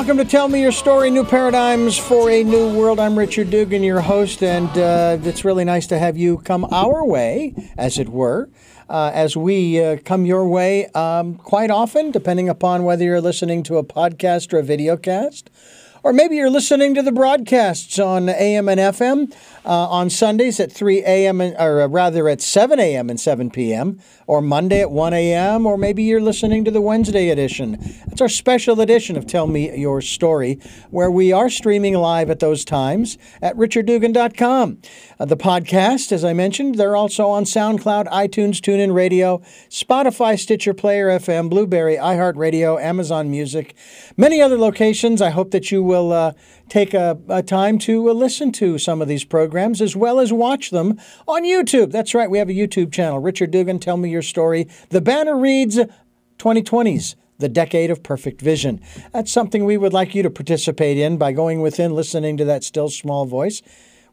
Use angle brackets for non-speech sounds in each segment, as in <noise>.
welcome to Tell Me Your Story New Paradigms for a New World. I'm Richard Dugan, your host, and uh, it's really nice to have you come our way, as it were, uh, as we uh, come your way um, quite often, depending upon whether you're listening to a podcast or a video cast. Or maybe you're listening to the broadcasts on AM and FM uh, on Sundays at 3 a.m. Or uh, rather at 7 a.m. and 7 p.m. or Monday at 1 a.m. or maybe you're listening to the Wednesday edition. It's our special edition of Tell Me Your Story where we are streaming live at those times at richarddugan.com. Uh, the podcast, as I mentioned, they're also on SoundCloud, iTunes, TuneIn Radio, Spotify, Stitcher Player FM, Blubrry, iHeartRadio, Amazon Music, many other locations. I hope that you will uh, take a, a, time to uh, listen to some of these programs as well as watch them on YouTube. That's right, we have a YouTube channel. Richard Dugan, Tell Me Your Story. The banner reads 2020s. The Decade of Perfect Vision. That's something we would like you to participate in by going within, listening to that still small voice,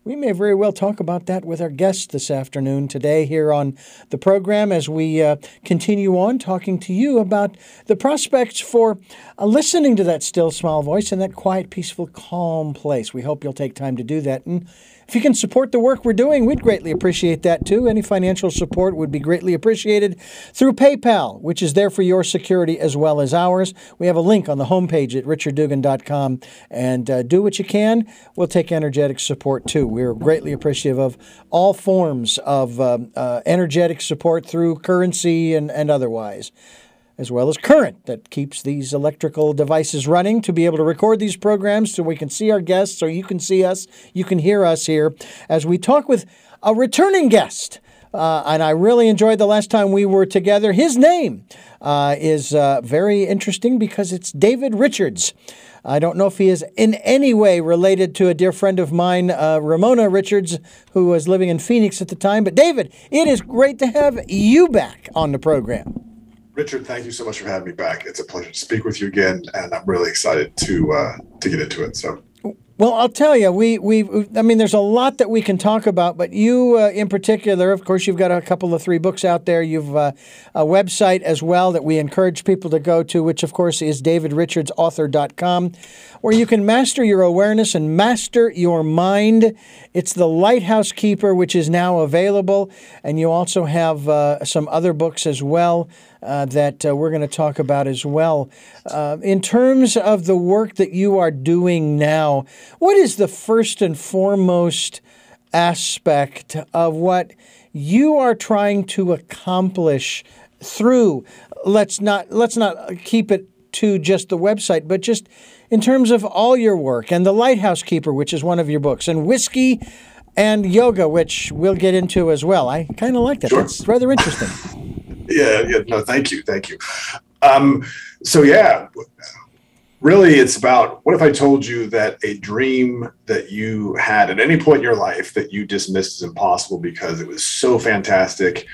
we may very well talk about that with our guests this afternoon, today, here on the program, as we uh, continue on talking to you about the prospects for uh, listening to that still small voice in that quiet, peaceful, calm place. We hope you'll take time to do that. And if you can support the work we're doing, we'd greatly appreciate that too. Any financial support would be greatly appreciated through PayPal, which is there for your security as well as ours. We have a link on the homepage at richarddugan.com and uh, do what you can. We'll take energetic support too. We're greatly appreciative of all forms of uh, uh, energetic support through currency and, and otherwise as well as current that keeps these electrical devices running to be able to record these programs so we can see our guests, or you can see us, you can hear us here as we talk with a returning guest. Uh, and I really enjoyed the last time we were together. His name uh, is uh, very interesting because it's David Richards. I don't know if he is in any way related to a dear friend of mine, uh, Ramona Richards, who was living in Phoenix at the time. But David, it is great to have you back on the program. Richard, thank you so much for having me back. It's a pleasure to speak with you again, and I'm really excited to uh, to get into it. So. Well, I'll tell you, we we I mean, there's a lot that we can talk about, but you uh, in particular, of course, you've got a couple of three books out there. You've uh, a website as well that we encourage people to go to, which of course is davidrichardsauthor.com, where you can master your awareness and master your mind. It's the Lighthouse Keeper, which is now available, and you also have uh, some other books as well uh, that uh, we're going to talk about as well. Uh, in terms of the work that you are doing now, what is the first and foremost aspect of what you are trying to accomplish through? Let's not let's not keep it to just the website, but just in terms of all your work and the Lighthouse Keeper, which is one of your books, and whiskey and yoga, which we'll get into as well. I kind of like that. Sure. It's rather interesting. Yeah, yeah. No, thank you, thank you. Um, so yeah, really, it's about what if I told you that a dream that you had at any point in your life that you dismissed as impossible because it was so fantastic,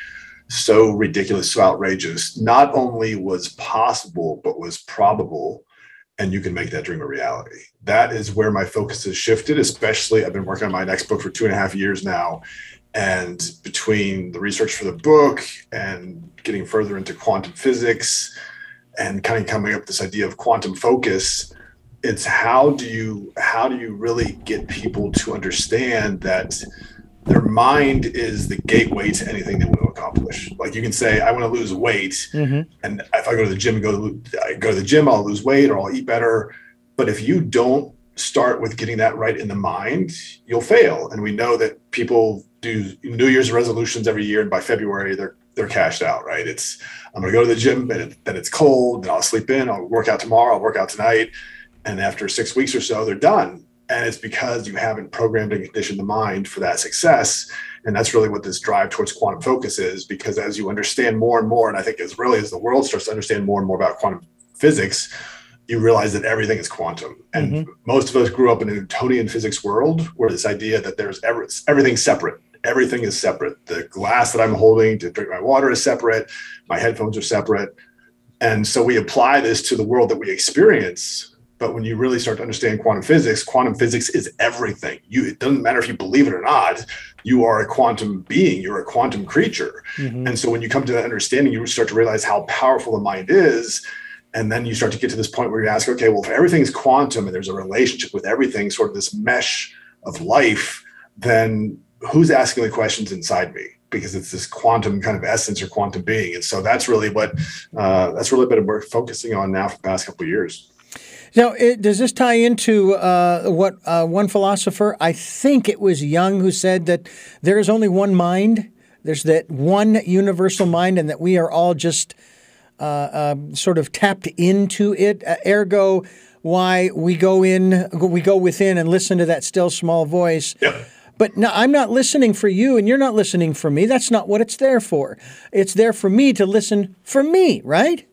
so ridiculous, so outrageous, not only was possible but was probable and you can make that dream a reality. That is where my focus has shifted, especially I've been working on my next book for two and a half years now. And between the research for the book and getting further into quantum physics and kind of coming up with this idea of quantum focus, it's how do you how do you really get people to understand that their mind is the gateway to anything they want to accomplish. Like you can say, I want to lose weight, mm-hmm. and if I go to the gym and go to I go to the gym, I'll lose weight or I'll eat better. But if you don't start with getting that right in the mind, you'll fail. And we know that people do New Year's resolutions every year, and by February they're they're cashed out. Right? It's I'm going to go to the gym, but it, then it's cold, then I'll sleep in. I'll work out tomorrow. I'll work out tonight, and after six weeks or so, they're done. And it's because you haven't programmed and conditioned the mind for that success. And that's really what this drive towards quantum focus is. Because as you understand more and more, and I think as really as the world starts to understand more and more about quantum physics, you realize that everything is quantum. And mm-hmm. most of us grew up in a Newtonian physics world where this idea that there's every, everything separate everything is separate. The glass that I'm holding to drink my water is separate. My headphones are separate. And so we apply this to the world that we experience. But when you really start to understand quantum physics, quantum physics is everything. You it doesn't matter if you believe it or not, you are a quantum being, you're a quantum creature. Mm-hmm. And so when you come to that understanding, you start to realize how powerful the mind is and then you start to get to this point where you ask, okay, well, if everything's quantum and there's a relationship with everything, sort of this mesh of life, then who's asking the questions inside me? Because it's this quantum kind of essence or quantum being, and so that's really what uh, that's really been we're focusing on now for the past couple of years. Now, it, does this tie into uh, what uh, one philosopher, I think it was Jung, who said that there is only one mind? There's that one universal mind, and that we are all just uh, uh sort of tapped into it. Uh, ergo, why we go in, we go within and listen to that still small voice. Yep. But no, I'm not listening for you, and you're not listening for me. That's not what it's there for. It's there for me to listen for me, right?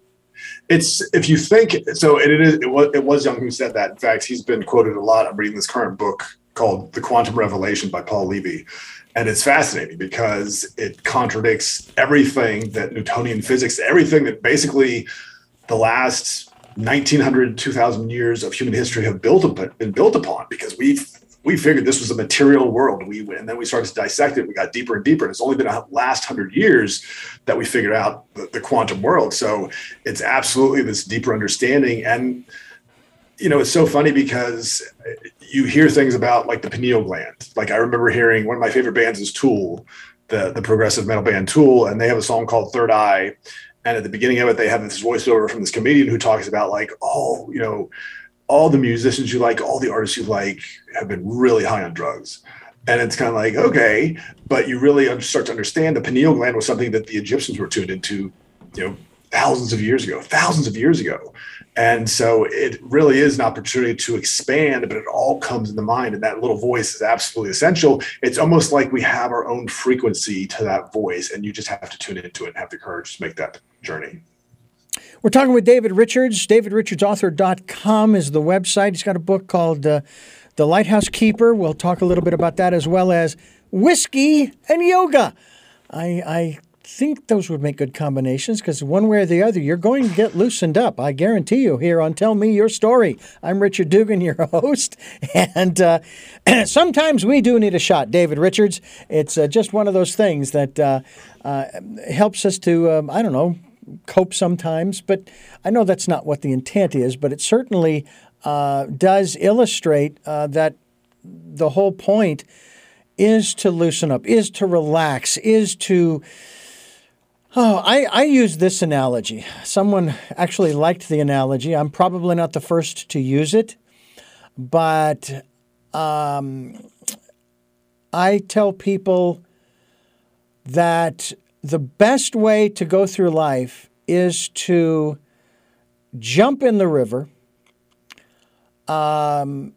it's if you think so it is it was, it was Jung who said that in fact he's been quoted a lot i'm reading this current book called the quantum revelation by paul levy and it's fascinating because it contradicts everything that newtonian physics everything that basically the last 1900 2000 years of human history have built up, been built upon because we've we figured this was a material world. We and then we started to dissect it. We got deeper and deeper. And it's only been the last hundred years that we figured out the, the, quantum world. So it's absolutely this deeper understanding. And you know, it's so funny because you hear things about like the pineal gland. Like I remember hearing one of my favorite bands is Tool, the the progressive metal band Tool, and they have a song called Third Eye. And at the beginning of it, they have this voiceover from this comedian who talks about like, oh, you know all the musicians you like, all the artists you like have been really high on drugs. And it's kind of like, okay, but you really start to understand the pineal gland was something that the Egyptians were tuned into, you know, thousands of years ago, thousands of years ago. And so it really is an opportunity to expand, but it all comes in the mind. And that little voice is absolutely essential. It's almost like we have our own frequency to that voice, and you just have to tune into it and have the courage to make that journey. We're talking with David Richards. DavidRichardsAuthor.com is the website. He's got a book called uh, The Lighthouse Keeper. We'll talk a little bit about that as well as whiskey and yoga. I, I think those would make good combinations because one way or the other, you're going to get loosened up. I guarantee you here on Tell Me Your Story. I'm Richard Dugan, your <laughs> host. And uh, <clears throat> sometimes we do need a shot, David Richards. It's uh, just one of those things that uh, uh helps us to, um, I don't know, cope sometimes, but I know that's not what the intent is, but it certainly uh, does illustrate uh, that the whole point is to loosen up, is to relax, is to. Oh, I, I use this analogy. Someone actually liked the analogy. I'm probably not the first to use it, but um, I tell people that the best way to go through life is to jump in the river, um,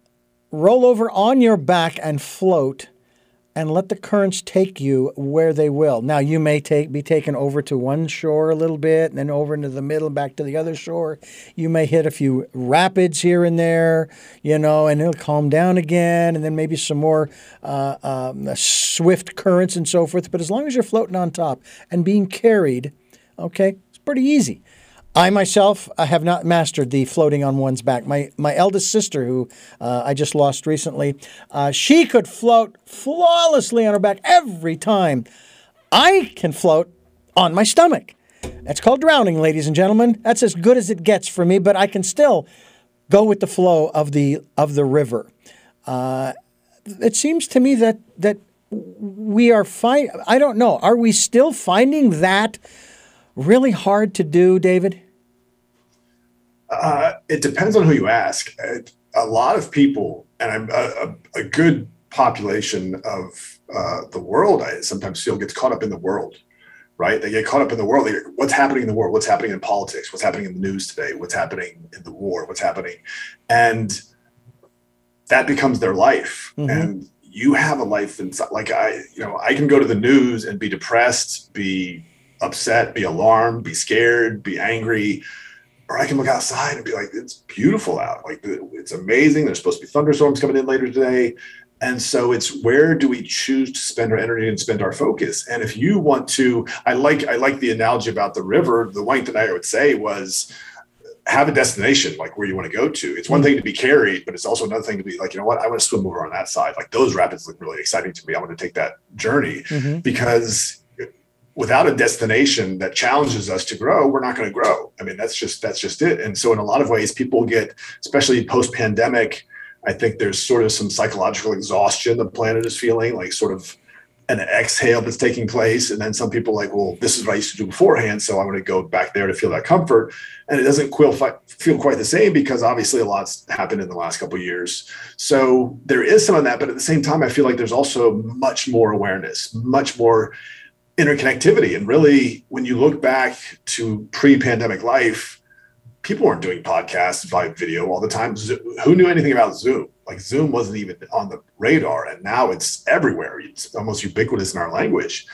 roll over on your back and float, and let the currents take you where they will. Now, you may take, be taken over to one shore a little bit, and then over into the middle, back to the other shore. You may hit a few rapids here and there, you know, and it'll calm down again, and then maybe some more uh, um, swift currents and so forth. But as long as you're floating on top and being carried, okay, it's pretty easy. I myself I have not mastered the floating on one's back. My my eldest sister, who uh, I just lost recently, uh, she could float flawlessly on her back every time. I can float on my stomach. That's called drowning, ladies and gentlemen. That's as good as it gets for me, but I can still go with the flow of the of the river. Uh, it seems to me that that we are fine. I don't know. Are we still finding that? really hard to do, David? Uh, it depends on who you ask. A lot of people, and I'm a, a good population of uh, the world, I sometimes feel gets caught up in the world, right? They get caught up in the world. what's happening in the world? What's happening in politics? What's happening in the news today? What's happening in the war? What's happening? And that becomes their life. Mm-hmm. And you have a life inside. Like I, you know, I can go to the news and be depressed, be upset, be alarmed, be scared, be angry, or I can look outside and be like, it's beautiful out. Like it's amazing. There's supposed to be thunderstorms coming in later today. And so it's where do we choose to spend our energy and spend our focus? And if you want to, I like I like the analogy about the river. The one thing I would say was have a destination like where you want to go to. It's one mm-hmm. thing to be carried, but it's also another thing to be like, you know what, I want to swim over on that side. Like those rapids look really exciting to me. I want to take that journey mm-hmm. because without a destination that challenges us to grow, we're not going to grow. I mean, that's just that's just it. And so, in a lot of ways, people get, especially post pandemic, I think there's sort of some psychological exhaustion the planet is feeling, like sort of an exhale that's taking place. And then some people like, well, this is what I used to do beforehand, so I'm going to go back there to feel that comfort. And it doesn't feel quite the same because obviously a lot's happened in the last couple years. So there is some of that, but at the same time, I feel like there's also much more awareness, much more interconnectivity. And really, when you look back to pre-pandemic life, people weren't doing podcasts by video all the time. Who knew anything about Zoom? Like Zoom wasn't even on the radar, and now it's everywhere. It's almost ubiquitous in our language.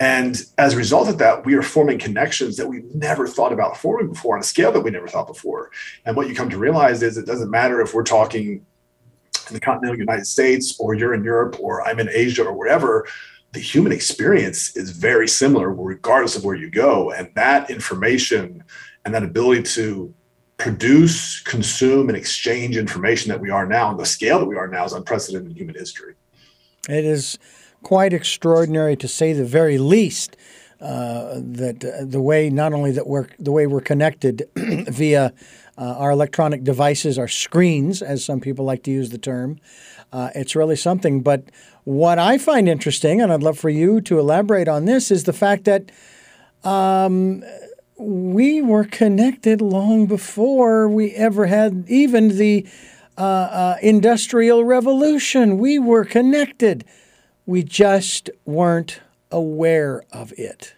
And as a result of that, we are forming connections that we've never thought about forming before on a scale that we never thought before. And what you come to realize is it doesn't matter if we're talking in the continental United States or you're in Europe or I'm in Asia or wherever, the human experience is very similar regardless of where you go. And that information and that ability to produce, consume, and exchange information that we are now on the scale that we are now is unprecedented in human history. It is quite extraordinary to say the very least. Uh, that uh, the way not only that we're the way we're connected <clears throat> via uh, our electronic devices, our screens, as some people like to use the term, uh, it's really something. But what I find interesting, and I'd love for you to elaborate on this, is the fact that um, we were connected long before we ever had even the uh, uh, Industrial Revolution. We were connected. We just weren't aware of it.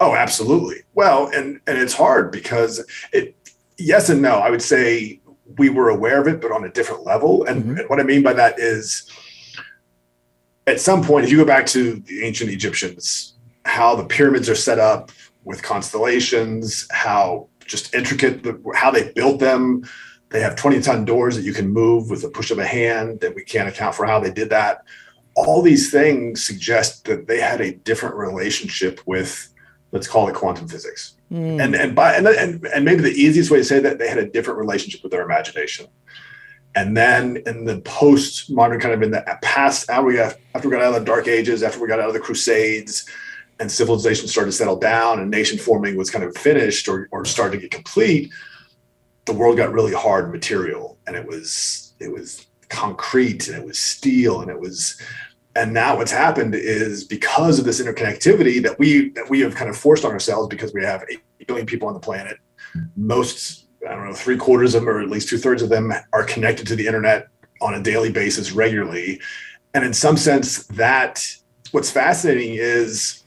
Oh, absolutely. Well, and and it's hard because it yes and no. I would say we were aware of it, but on a different level. And, mm-hmm. and what I mean by that is at some point, if you go back to the ancient Egyptians, how the pyramids are set up, with constellations, how just intricate, the, how they built them. They have 20 ton doors that you can move with the push of a hand, that we can't account for how they did that. All these things suggest that they had a different relationship with, let's call it quantum physics. Mm. And and by and, and and maybe the easiest way to say that they had a different relationship with their imagination. And then in the post modern kind of in the past, after we got, after we got out of the dark ages, after we got out of the crusades, and civilization started to settle down and nation forming was kind of finished or, or started to get complete, the world got really hard material. And it was it was concrete and it was steel and it was and now what's happened is because of this interconnectivity that we that we have kind of forced on ourselves because we have 8 billion people on the planet most i don't know three quarters of them or at least two thirds of them are connected to the internet on a daily basis regularly and in some sense that what's fascinating is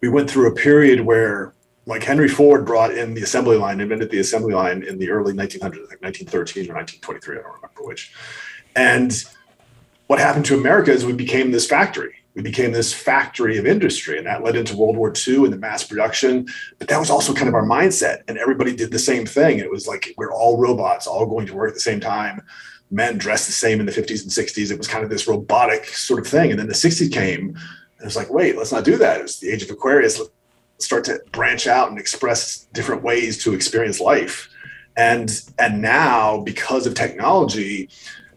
we went through a period where like Henry Ford brought in the assembly line, invented the assembly line in the early 1900s, like 1913 or 1923, I don't remember which. And what happened to America is we became this factory. We became this factory of industry, and that led into World War II and the mass production. But that was also kind of our mindset, and everybody did the same thing. It was like we're all robots, all going to work at the same time. Men dressed the same in the 50s and 60s. It was kind of this robotic sort of thing. And then the 60s came, and it's like, wait, let's not do that. It's the age of Aquarius. Let's start to branch out and express different ways to experience life. And and now, because of technology,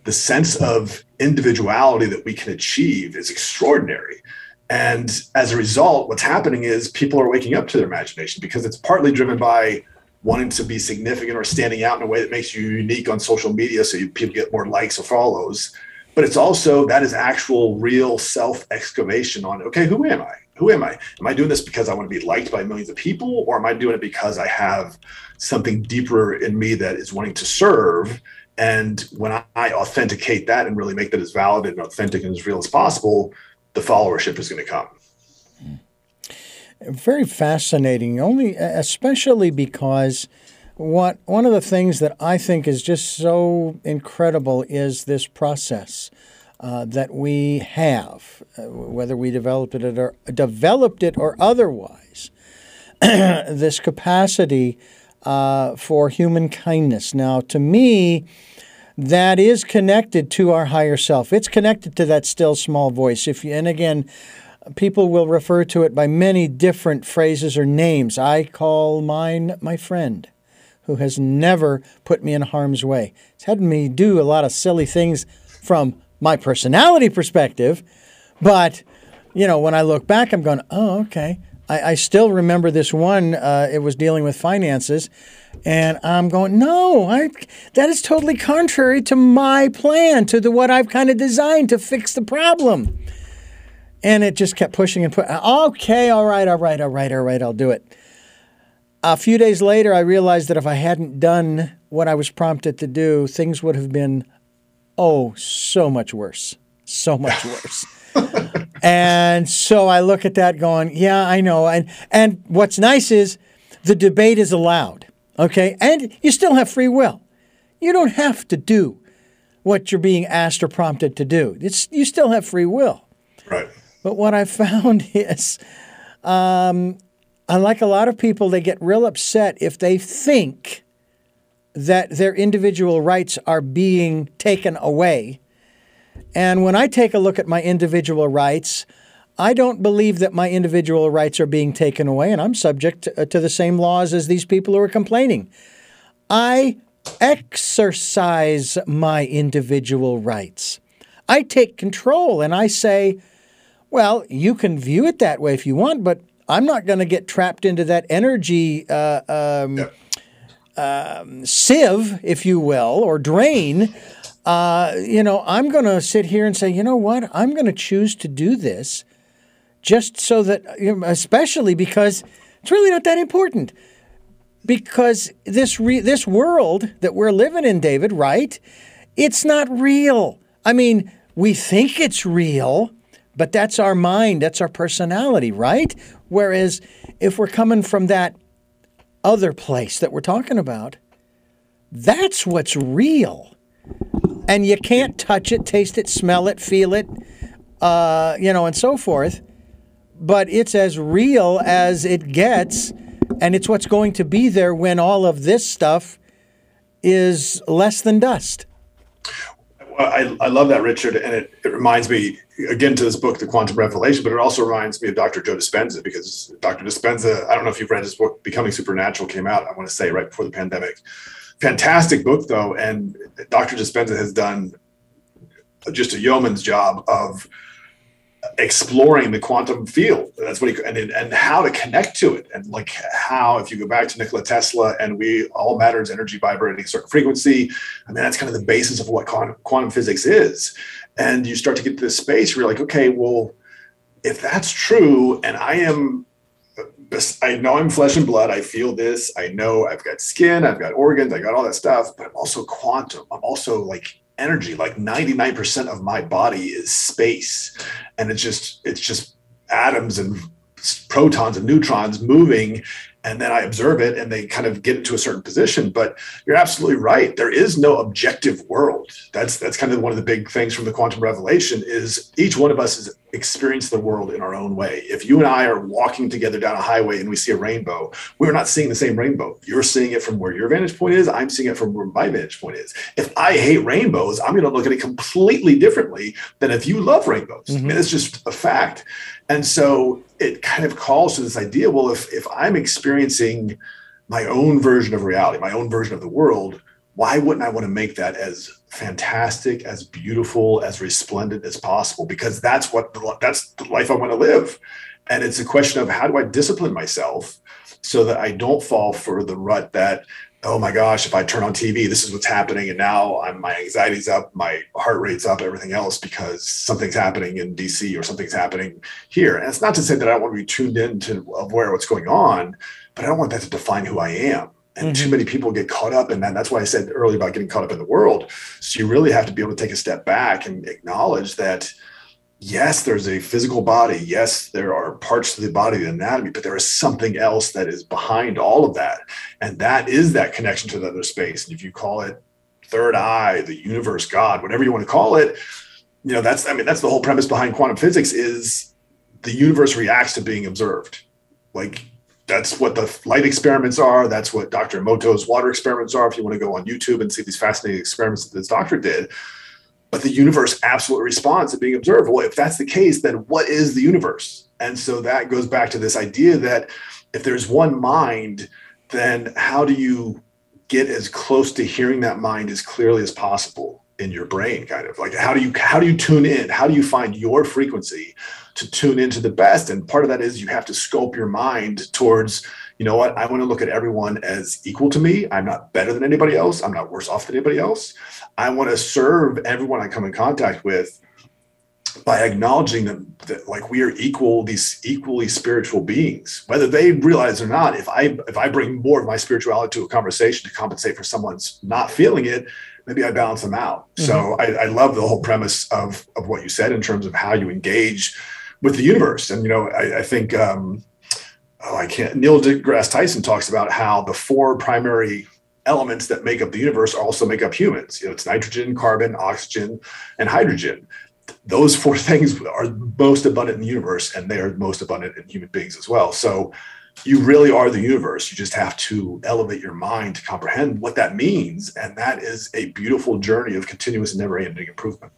the sense of individuality that we can achieve is extraordinary. And as a result, what's happening is people are waking up to their imagination because it's partly driven by wanting to be significant or standing out in a way that makes you unique on social media so you, people get more likes or follows. But it's also that is actual real self excavation on okay who am i? Who am i? Am i doing this because i want to be liked by millions of people or am i doing it because i have something deeper in me that is wanting to serve and when i authenticate that and really make that as valid and authentic and as real as possible the followership is going to come very fascinating. Only especially because what one of the things that I think is just so incredible is this process uh, that we have, uh, whether we developed it or developed it or otherwise. <clears throat> this capacity uh, for human kindness. Now, to me, that is connected to our higher self. It's connected to that still small voice. If you, and again, people will refer to it by many different phrases or names. I call mine my friend who has never put me in harm's way. It's had me do a lot of silly things from my personality perspective, but you know, when I look back, I'm going, oh, okay. I, I still remember this one. Uh, it was dealing with finances, and I'm going, no, I that is totally contrary to my plan, to the what I've kind of designed to fix the problem. And it just kept pushing and pushing. Okay, all right, all right, all right, all right, I'll do it. A few days later, I realized that if I hadn't done what I was prompted to do, things would have been, oh, so much worse. So much <laughs> worse. And so I look at that going, yeah, I know. And, and what's nice is the debate is allowed, okay? And you still have free will. You don't have to do what you're being asked or prompted to do. It's, you still have free will. Right. But what I <laughs> found is, um, unlike a lot of people, they get real upset if they think that their individual rights are being taken away. And when I take a look at my individual rights, I don't believe that my individual rights are being taken away, and I'm subject to, uh, the same laws as these people who are complaining. I exercise my individual rights. I take control and I say, well, you can view it that way if you want, but I'm not going to get trapped into that energy uh, um, Yep. um, sieve, if you will, or drain. Uh, you know, I'm going to sit here and say, you know what? I'm going to choose to do this just so that, especially because it's really not that important. Because this re- this world that we're living in, David, right? It's not real. I mean, we think it's real, but that's our mind, that's our personality, right? Whereas if we're coming from that other place that we're talking about, that's what's real. And you can't touch it, taste it, smell it, feel it, uh, you know, and so forth. But it's as real as it gets, and it's what's going to be there when all of this stuff is less than dust. Well, I, I love that, Richard. And it, it reminds me, again, to this book, The Quantum Revelation, but it also reminds me of Dr. Joe Dispenza because Dr. Dispenza, I don't know if you've read his book, Becoming Supernatural, came out, I want to say, right before the pandemic. Fantastic book, though. And Dr. Dispenza has done just a yeoman's job of exploring the quantum field. That's what he and and how to connect to it, and like how if you go back to Nikola Tesla and we all matter is energy vibrating a certain frequency. I mean that's kind of the basis of what quantum, quantum physics is. And you start to get to this space where you're like, okay, well, if that's true, and I am. I know I'm flesh and blood. I feel this. I know I've got skin. I've got organs. I got all that stuff. But I'm also quantum. I'm also like energy like 99% of my body is space and it's just it's just atoms and protons and neutrons moving and then i observe it and they kind of get into a certain position. But you're absolutely right. There is no objective world. That's that's kind of one of the big things from the quantum revelation is each one of us has experienced the world in our own way. If you and i are walking together down a highway and we see a rainbow we're not seeing the same rainbow. You're seeing it from where your vantage point is. I'm seeing it from where my vantage point is. If i hate rainbows i'm going to look at it completely differently than if you love rainbows. Mm-hmm. I mean, it's just a fact. And so it kind of calls to this idea well, if, if I'm experiencing my own version of reality, my own version of the world, why wouldn't I want to make that as fantastic, as beautiful, as resplendent as possible? Because that's what the, that's the life I want to live. And it's a question of how do I discipline myself so that I don't fall for the rut that oh my gosh, if I turn on TV, this is what's happening. And now I'm, my anxiety's up, my heart rate's up, everything else because something's happening in DC or something's happening here. And it's not to say that I don't want to be tuned in to aware what's going on, but I don't want that to define who I am. And mm-hmm. too many people get caught up in that. And that's why I said earlier about getting caught up in the world. So you really have to be able to take a step back and acknowledge that yes, there's a physical body. Yes, there are parts of the body, the anatomy, but there is something else that is behind all of that. And that is that connection to the other space. And if you call it third eye, the universe, God, whatever you want to call it, you know, that's, I mean, that's the whole premise behind quantum physics is the universe reacts to being observed. Like that's what the light experiments are. That's what Dr. Emoto's water experiments are. If you want to go on YouTube and see these fascinating experiments that this doctor did, but the universe absolutely responds to being observed. Well, if that's the case, then what is the universe? And so that goes back to this idea that if there's one mind, then how do you get as close to hearing that mind as clearly as possible? in your brain kind of like how do you how do you tune in how do you find your frequency to tune into the best. And part of that is you have to scope your mind towards you know what? I want to look at everyone as equal to me. I'm not better than anybody else. I'm not worse off than anybody else. I want to serve everyone i come in contact with by acknowledging them that like we are equal these equally spiritual beings. Whether they realize or not if i if i bring more of my spirituality to a conversation to compensate for someone's not feeling it maybe I balance them out. Mm-hmm. So I, I, love the whole premise of of what you said in terms of how you engage with the universe. And you know, I, I think um, oh, I can't. Neil deGrasse Tyson talks about how the four primary elements that make up the universe also make up humans. You know, it's nitrogen, carbon, oxygen, and hydrogen. Those four <laughs> things are most abundant in the universe, and they are most abundant in human beings as well. So you really are the universe. You just have to elevate your mind to comprehend what that means. And that is a beautiful journey of continuous never ending improvement.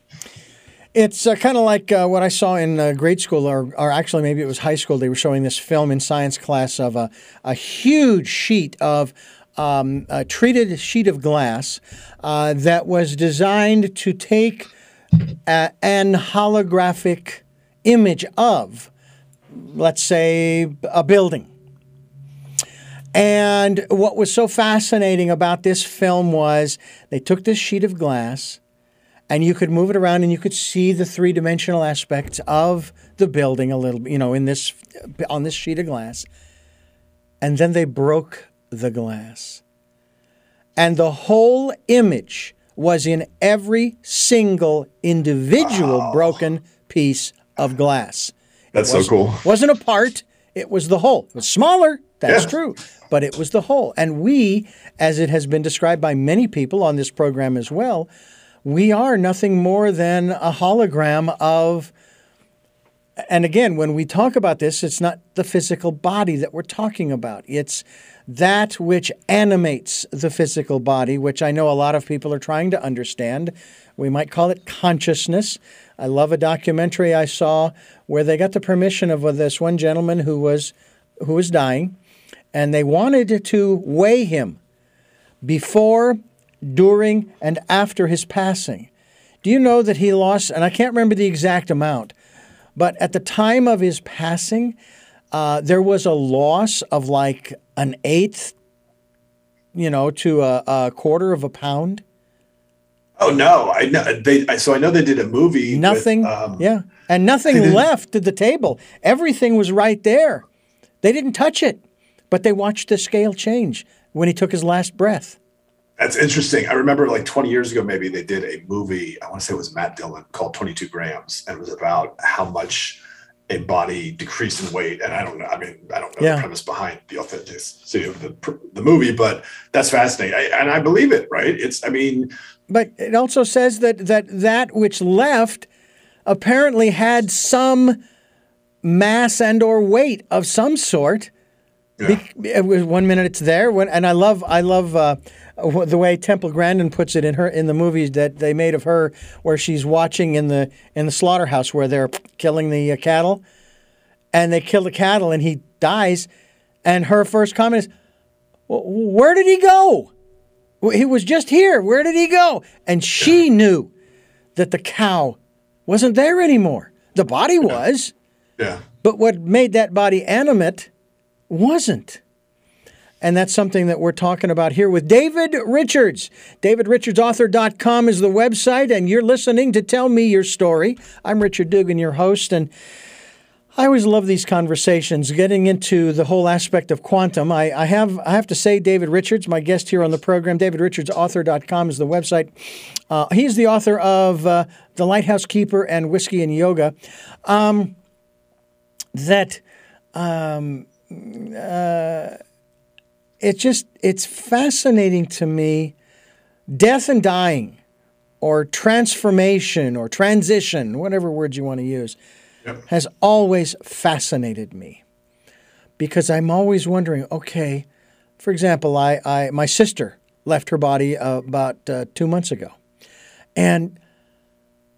It's uh, kind of like uh, what I saw in uh, grade school, or, or actually maybe it was high school. They were showing this film in science class of a, a huge sheet of um, a treated sheet of glass uh, that was designed to take a, an holographic image of, let's say, a building and what was so fascinating about this film was they took this sheet of glass and you could move it around and you could see the three-dimensional aspects of the building a little you know in this on this sheet of glass and then they broke the glass and the whole image was in every single individual wow. broken piece of glass that's so cool wasn't a part it was the whole it was smaller that's yeah. true but it was the whole. And we, as it has been described by many people on this program as well, we are nothing more than a hologram of. And again, when we talk about this, it's not the physical body that we're talking about. It's that which animates the physical body, which I know a lot of people are trying to understand. We might call it consciousness. I love a documentary I saw where they got the permission of uh, this one gentleman who was who was dying, and they wanted to weigh him before, during, and after his passing. Do you know that he lost, and I can't remember the exact amount, but at the time of his passing, uh, there was a loss of like an eighth, you know, to a, a quarter of a pound. Oh no! I know they. So I know they did a movie. Nothing. With, um, yeah, and nothing <laughs> left at the table. Everything was right there. They didn't touch it but they watched the scale change when he took his last breath. That's interesting. I remember like 20 years ago, maybe they did a movie. I want to say it was Matt Dillon called 22 Grams, and it was about how much a body decreased in weight. And I don't know. I mean, I don't know yeah. the premise behind the authenticity of the the movie, but that's fascinating, I, and I believe it. Right? It's. I mean, but it also says that that that which left apparently had some mass and or weight of some sort yeah. Be, one minute it's there, when, and I love I love uh, the way Temple Grandin puts it in her in the movies that they made of her, where she's watching in the in the slaughterhouse where they're killing the uh, cattle, and they kill the cattle and he dies, and her first comment is, "Where did he go? He was just here. Where did he go?" And she knew that the cow wasn't there anymore. The body was. Yeah. But what made that body animate wasn't. And that's something that we're talking about here with David Richards. DavidRichardsAuthor.com is the website, and you're listening to Tell Me Your Story. I'm Richard Dugan, your host, and I always love these conversations, getting into the whole aspect of quantum. I, I, have I have to say, David Richards, my guest here on the program, DavidRichardsAuthor.com is the website. Uh, he's the author of uh, The Lighthouse Keeper and Whiskey and Yoga. Um, that um, uh, it's just it's fascinating to me death and dying or transformation or transition whatever words you want to use yep. has always fascinated me. Because i'm always wondering okay for example i, I my sister left her body uh, about uh, two months ago. And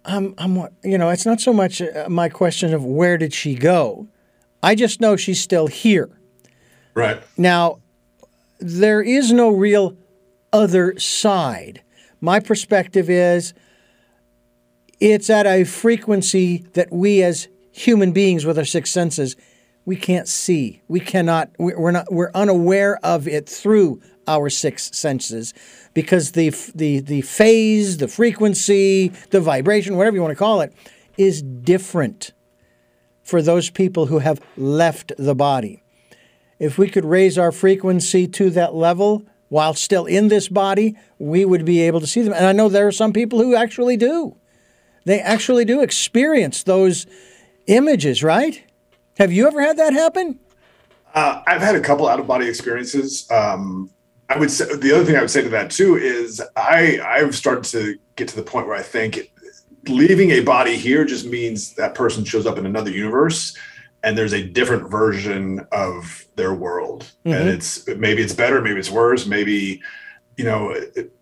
I'm, I'm you know it's not so much uh, my question of where did she go I just know she's still here. Right. Now, there is no real other side. My perspective is It's at a frequency that we as human beings with our six senses we can't see. We cannot we're not we're unaware of it through our six senses because the the the phase, the frequency, the vibration, whatever you want to call it, is different for those people who have left the body. If we could raise our frequency to that level while still in this body, we would be able to see them. And I know there are some people who actually do. They actually do experience those images, right? Have you ever had that happen? Uh, I've had a couple out of body experiences. Um, I would say the other thing I would say to that too is I I've started to get to the point where I think leaving a body here just means that person shows up in another universe and there's a different version of their world. Mm-hmm. and it's maybe it's better maybe it's worse maybe you know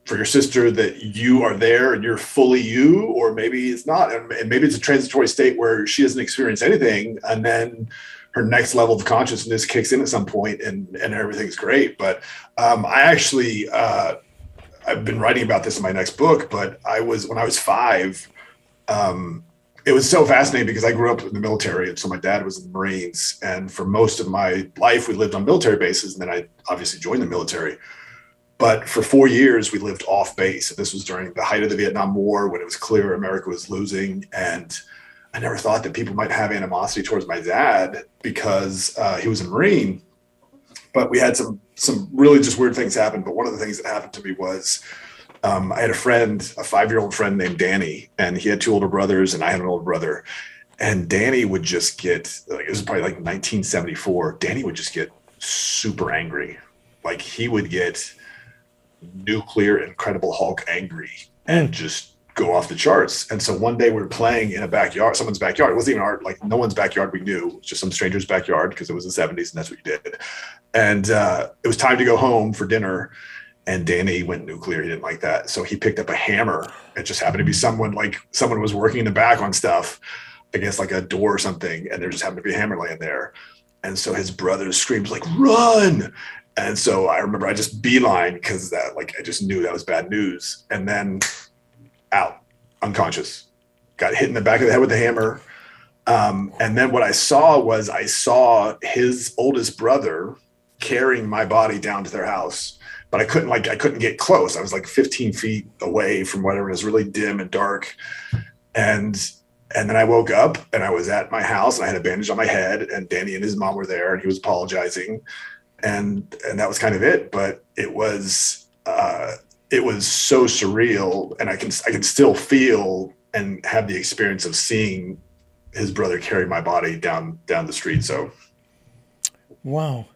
for your sister that you are there and you're fully you or maybe it's not. And maybe it's a transitory state where she doesn't experience anything and then her next level of consciousness kicks in at some point and and everything's great. But um, i actually uh, i've been writing about this in my next book but i was when i was five um, it was so fascinating because I grew up in the military, and so my dad was in the Marines, and for most of my life we lived on military bases, and then I obviously joined the military. But for four years we lived off base. This was during the height of the Vietnam War when it was clear America was losing, and I never thought that people might have animosity towards my dad because uh, he was a Marine. But we had some some really just weird things happen. But one of the things that happened to me was um, I had a friend, a five year old friend named Danny, and he had two older brothers, and I had an older brother. And Danny would just get like it was probably like 1974. Danny would just get super angry, like he would get nuclear Incredible Hulk angry and just go off the charts. And so one day we were playing in a backyard, someone's backyard. It wasn't even our like no one's backyard we knew, it was just some stranger's backyard because it was the 70s and that's what you did. And uh, it was time to go home for dinner and Danny went nuclear. He didn't like that. So he picked up a hammer. It just happened to be someone like someone was working in the back on stuff, I guess like a door or something, and there just happened to be a hammer laying there. And so his brother screams like "Run!" And so I remember I just beeline because that like I just knew that was bad news. And then out, unconscious, got hit in the back of the head with the hammer. Um, and then what I saw was I saw his oldest brother carrying my body down to their house but I couldn't like I couldn't get close. I was like 15 feet away from whatever. It was really dim and dark, and and then I woke up and I was at my house and I had a bandage on my head and Danny and his mom were there and he was apologizing, and and that was kind of it. But it was uh, it was so surreal, and I can I can still feel and have the experience of seeing his brother carry my body down down the street. So, wow.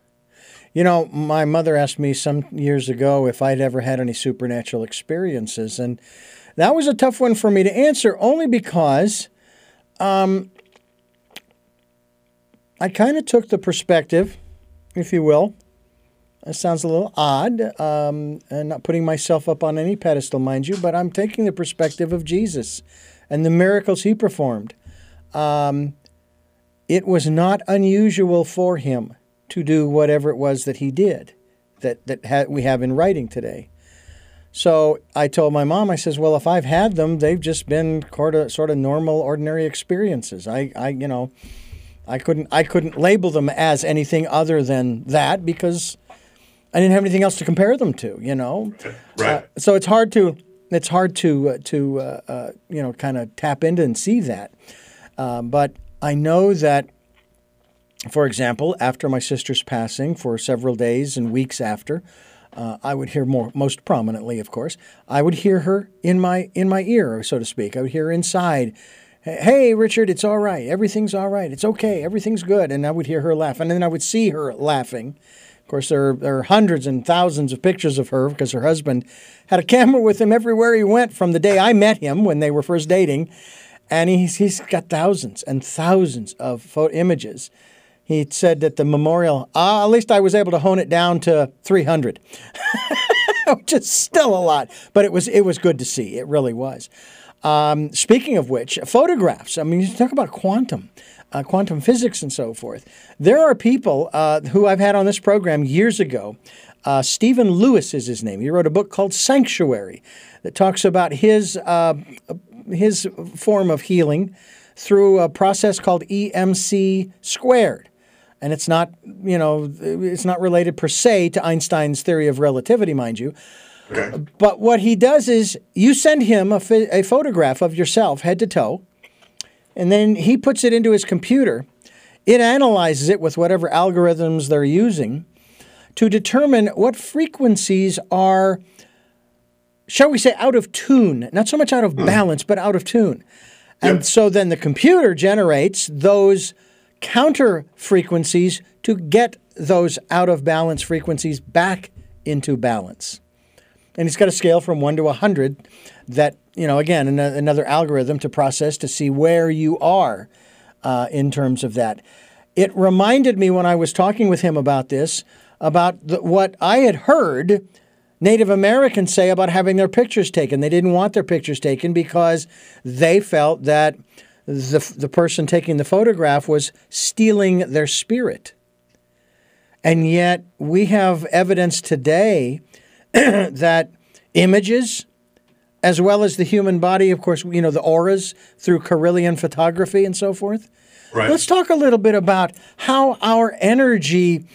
You know, my mother asked me some years ago if I'd ever had any supernatural experiences, and that was a tough one for me to answer only because um, I kind of took the perspective, if you will. It sounds a little odd, um, and not putting myself up on any pedestal, mind you, but I'm taking the perspective of Jesus and the miracles he performed. Um, it was not unusual for him to do whatever it was that he did that, that ha- we have in writing today. So I told my mom, I says, well, if I've had them, they've just been sort of, sort of normal, ordinary experiences. I, I, you know, I couldn't, I couldn't label them as anything other than that because I didn't have anything else to compare them to, you know. <laughs> Right. Uh, so it's hard to, it's hard to, uh, to, uh, uh you know, kind of tap into and see that. Um, but I know that for example, after my sister's passing, for several days and weeks after, uh, I would hear more, most prominently, of course, I would hear her in my in my ear, so to speak. I would hear her inside. Hey, Richard, it's all right. Everything's all right. It's okay. Everything's good. And I would hear her laugh, and then I would see her laughing. Of course, there are, there are hundreds and thousands of pictures of her because her husband had a camera with him everywhere he went from the day I met him when they were first dating, and he's he's got thousands and thousands of photo images he said that the memorial, uh, at least I was able to hone it down to 300, <laughs> which is still a lot, but it was it was good to see. It really was. Um, speaking of which, photographs. I mean, you talk about quantum. Uh, quantum physics and so forth. There are people uh, who I've had on this program years ago. Uh, Stephen Lewis is his name. He wrote a book called Sanctuary that talks about his uh, his form of healing through a process called EMC squared. And it's not, you know, it's not related per se to Einstein's theory of relativity, mind you. Okay. But what he does is you send him a, a photograph of yourself, head to toe, and then he puts it into his computer. It analyzes it with whatever algorithms they're using to determine what frequencies are, shall we say, out of tune. Not so much out of hmm. balance, but out of tune. And yep. so then the computer generates those counter frequencies to get those out of balance frequencies back into balance. And he's got a scale from 1 to 100 that, you know, again, another algorithm to process to see where you are uh, in terms of that. It reminded me when I was talking with him about this, about the, what I had heard Native Americans say about having their pictures taken. They didn't want their pictures taken because they felt that the, the person taking the photograph was stealing their spirit. And yet, we have evidence today <clears throat> that images, as well as the human body, of course, you know, the auras through Kirlian photography and so forth. Right. Let's talk a little bit about how our energy,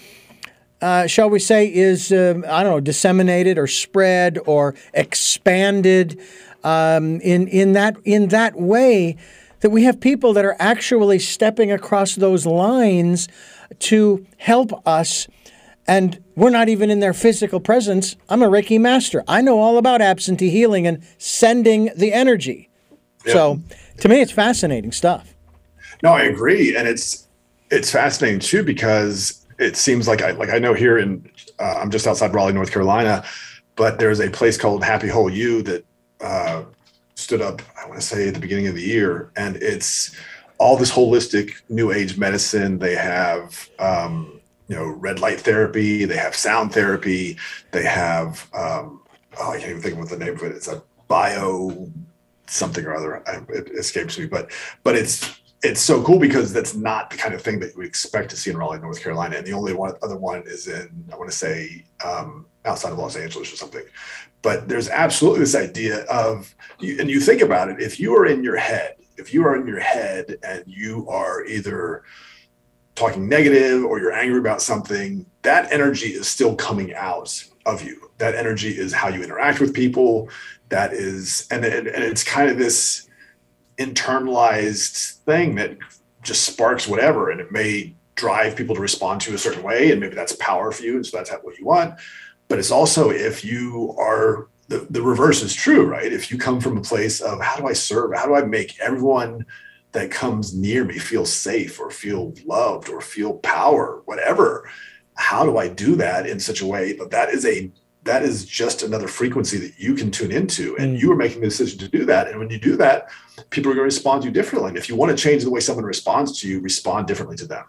uh, shall we say, is, uh, I don't know, disseminated or spread or expanded um, in, in, that, in that way that we have people that are actually stepping across those lines to help us. And we're not even in their physical presence. I'm a Reiki master. I know all about absentee healing and sending the energy. Yeah. So to me, it's fascinating stuff. No, I agree, and it's it's fascinating too because it seems like I like I know here in uh, I'm just outside Raleigh, North Carolina, but there's a place called Happy Hole U that uh, stood up, I want to say at the beginning of the year, and it's all this holistic new age medicine. They have, um, you know, red light therapy, they have sound therapy, they have, um, oh, I can't even think of what the name of it. It's a bio something or other. It escapes me, but but it's it's so cool because that's not the kind of thing that you would expect to see in Raleigh, North Carolina. And the only one other one is in, I want to say, um, outside of Los Angeles or something. But there's absolutely this idea of, and you think about it, if you are in your head, if you are in your head and you are either talking negative or you're angry about something, that energy is still coming out of you. That energy is how you interact with people. That is, and, and, it's kind of this internalized thing that just sparks whatever. And it may drive people to respond to a certain way. And maybe that's power for you. And so that's what you want but it's also if you are the, the reverse is true, right? If you come from a place of how do I serve? How do I make everyone that comes near me feel safe or feel loved or feel power, whatever? How do I do that in such a way that that is a that is just another frequency that you can tune into and mm. you are making the decision to do that and when you do that people are going to respond to you differently and if you want to change the way someone responds to you respond differently to them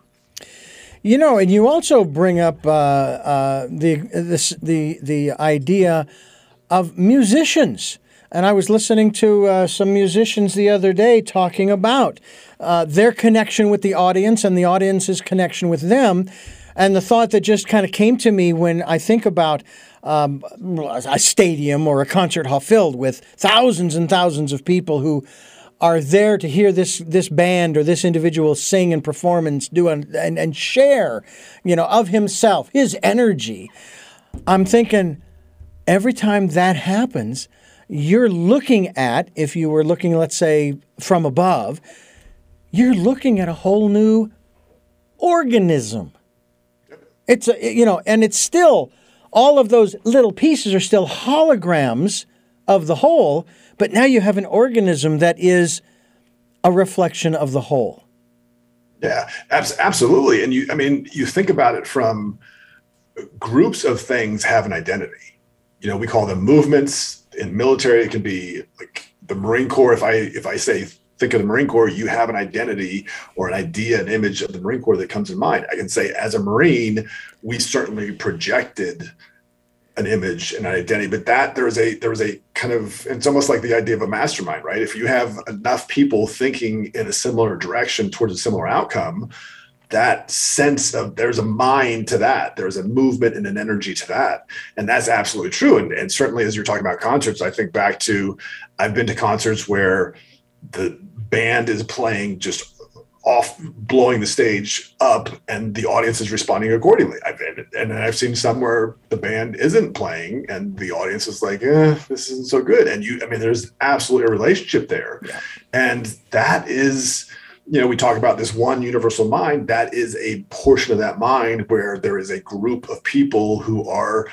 you know, and you also bring up uh, uh, the this the the idea of musicians. And I was listening to uh, some musicians the other day talking about uh, their connection with the audience and the audience's connection with them. And the thought that just kind of came to me when I think about um, a stadium or a concert hall filled with thousands and thousands of people who are there to hear this this band or this individual sing and perform and do and, and, and share, you know, of himself, his energy. I'm thinking every time that happens, you're looking at, if you were looking, let's say, from above, you're looking at a whole new organism. It's a, you know, and it's still all of those little pieces are still holograms of the whole, but now you have an organism that is a reflection of the whole. Yeah, absolutely. And you, I mean, you think about it from groups of things have an identity. You know, we call them movements. In military, it can be like the Marine Corps. If I if I say think of the Marine Corps, you have an identity or an idea, an image of the Marine Corps that comes in mind. I can say, as a Marine, we certainly projected an image and an identity but that there is a there is a kind of it's almost like the idea of a mastermind right? If you have enough people thinking in a similar direction towards a similar outcome that sense of there's a mind to that. There's a movement and an energy to that. And that's absolutely true. And, and certainly as you're talking about concerts i think back to i've been to concerts where the band is playing just off blowing the stage up and the audience is responding accordingly. I've, and i've seen some where the band isn't playing and the audience is like eh, this isn't so good. And you i mean there's absolutely a relationship there. Yeah. and that is you know we talk about this one universal mind. That is a portion of that mind where there is a group of people who are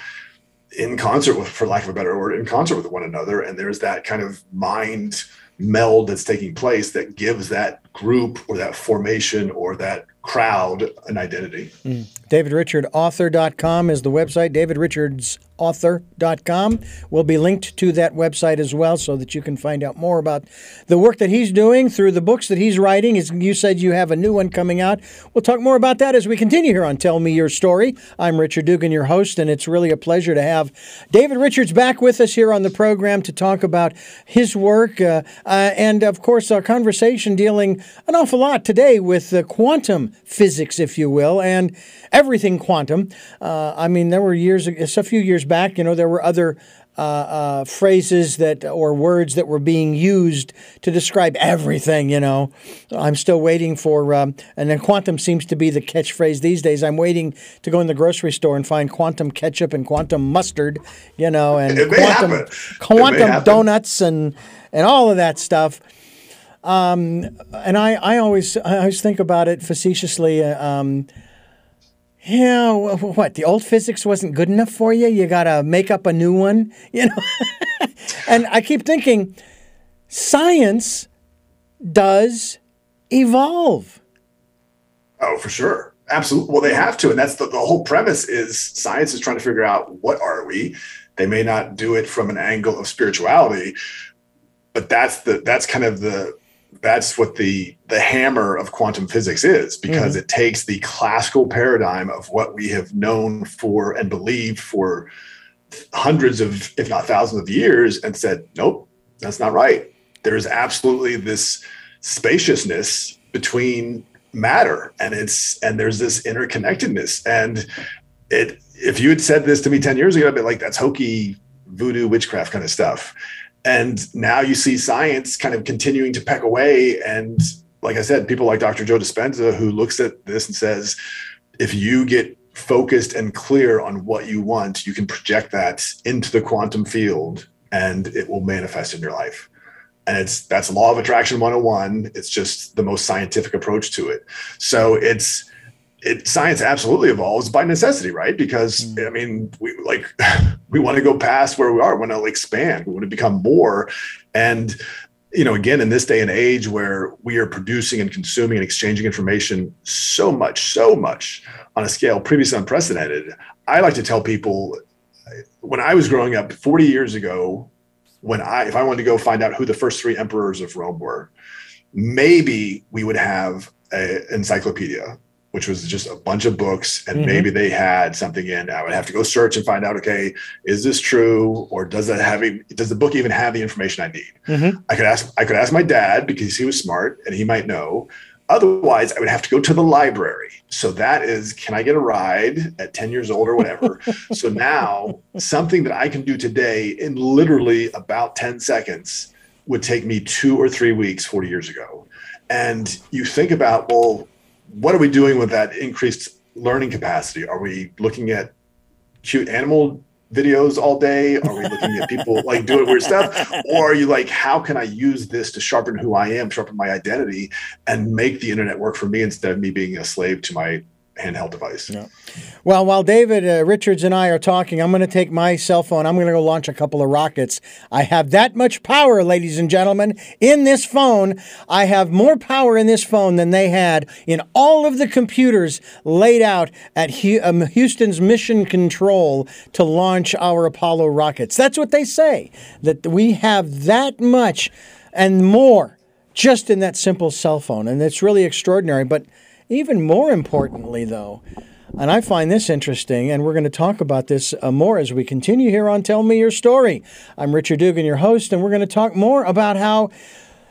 in concert with for lack of a better word in concert with one another. And there's that kind of mind meld that's taking place that gives that group or that formation or that crowd an identity. Mm. DavidRichardAuthor.com is the website. David Richards author.com will be linked to that website as well so that you can find out more about the work that he's doing through the books that he's writing. As you said, you have a new one coming out. We'll talk more about that as we continue here on Tell Me Your Story. I'm Richard Dugan, your host, and it's really a pleasure to have David Richards back with us here on the program to talk about his work uh, uh, and, of course, our conversation dealing an awful lot today with uh, quantum physics, if you will, and everything quantum. Uh, I mean, there were years, it's a few years back, you know, there were other uh, uh, phrases that or words that were being used to describe everything. You know, I'm still waiting for, um, and then quantum seems to be the catchphrase these days. I'm waiting to go in the grocery store and find quantum ketchup and quantum mustard. You know, and quantum quantum donuts and and all of that stuff. Um, and I, I always I always think about it facetiously. Uh, um, yeah, what? The old physics wasn't good enough for you? You got to make up a new one, <laughs> you know? and I keep thinking science does evolve. Oh, for sure. Absolutely. Well, they have to. And that's the, the whole premise is science is trying to figure out what are we? They may not do it from an angle of spirituality, but that's the that's kind of the that's what the the hammer of quantum physics is because mm-hmm. it takes the classical paradigm of what we have known for and believed for hundreds of if not thousands of years and said nope that's not right. There's absolutely this spaciousness between matter and it's and there's this interconnectedness. And it if you had said this to me 10 years ago i'd be like that's hokey voodoo witchcraft kind of stuff and now you see science kind of continuing to peck away. And like I said, people like Dr. Joe Dispenza, who looks at this and says, if you get focused and clear on what you want, you can project that into the quantum field and it will manifest in your life. And it's that's law of attraction 101. It's just the most scientific approach to it. So it's it, science absolutely evolves by necessity, right? Because mm. I mean, we like <laughs> we want to go past where we are, we want to expand, we want to become more. And you know, again, in this day and age where we are producing and consuming and exchanging information so much, so much on a scale previously unprecedented, I like to tell people when I was growing up 40 years ago, when I if I wanted to go find out who the first three emperors of Rome were, maybe we would have an encyclopedia which was just a bunch of books and mm-hmm. maybe they had something in i would have to go search and find out okay is this true or does that have does the book even have the information i need? Mm-hmm. i could ask i could ask my dad because he was smart and he might know. Otherwise i would have to go to the library. So that is can i get a ride at 10 years old or whatever? <laughs> So now something that i can do today in literally about 10 seconds would take me two or three weeks 40 years ago. And you think about well what are we doing with that increased learning capacity? Are we looking at cute animal videos all day? Are we looking at people like doing weird stuff? Or are you like, how can I use this to sharpen who I am, sharpen my identity, and make the internet work for me instead of me being a slave to my handheld device. Yeah. Well, while David uh, Richards and I are talking, I'm going to take my cell phone. I'm going to go launch a couple of rockets. I have that much power, ladies and gentlemen, in this phone. I have more power in this phone than they had in all of the computers laid out at um, Houston's Mission Control to launch our Apollo rockets. That's what they say, that we have that much and more just in that simple cell phone. And it's really extraordinary. But even more importantly, though, and I find this interesting, and we're going to talk about this uh, more as we continue here on Tell Me Your Story. I'm Richard Dugan, your host, and we're going to talk more about how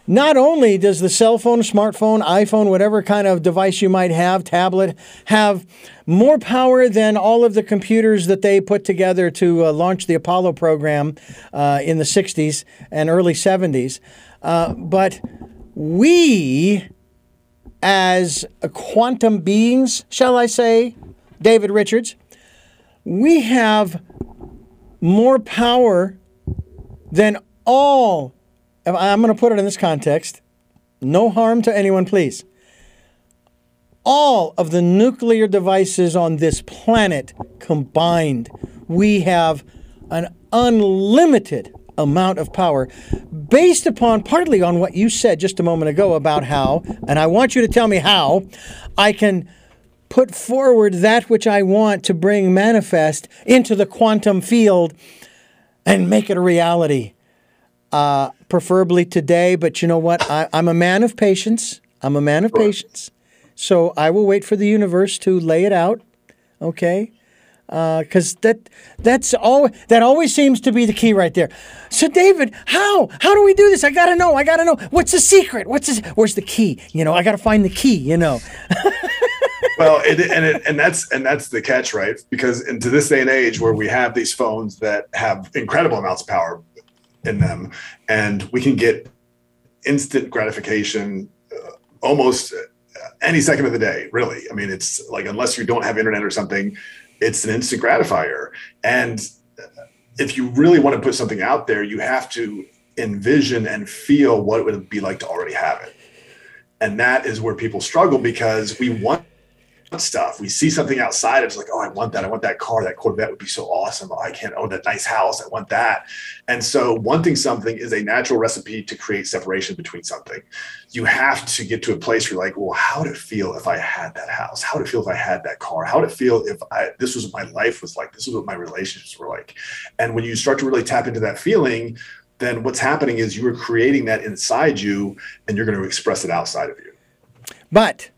not only does the cell phone, smartphone, iPhone, whatever kind of device you might have, tablet, have more power than all of the computers that they put together to uh, launch the Apollo program uh, in the 60s and early 70s, uh, but we, as quantum beings, shall I say, David Richards, we have more power than all I'm going to put it in this context no harm to anyone, please. All of the nuclear devices on this planet combined, we have an unlimited amount of power based upon partly on what you said just a moment ago about how, and I want you to tell me how, I can put forward that which I want to bring manifest into the quantum field and make it a reality uh, preferably today. But you know what? I, am a man of patience. I'm a man of patience. So I will wait for the universe to lay it out. Okay. Because uh, that that's all that always seems to be the key right there. So David, how how do we do this? I gotta know. I gotta know. What's the secret? What's this? Where's the key? You know, I gotta find the key. You know. <laughs> well, it, and it, and that's and that's the catch, right? Because into this day and age, where we have these phones that have incredible amounts of power, in them, and we can get instant gratification uh, almost uh, any second of the day. Really, I mean, it's like unless you don't have internet or something, it's an instant gratifier. And if you really want to put something out there, you have to envision and feel what it would be like to already have it. And that is where people struggle because we want stuff. We see something outside. It's like, oh, I want that. I want that car. That Corvette would be so awesome. Oh, I can't own that nice house. I want that. And so, wanting something is a natural recipe to create separation between something. You have to get to a place where you're like, well, how would it feel if I had that house? How would it feel if I had that car? How would it feel if I this was what my life was like? This is what my relationships were like. And when you start to really tap into that feeling, then what's happening is you are creating that inside you, and you're going to express it outside of you. But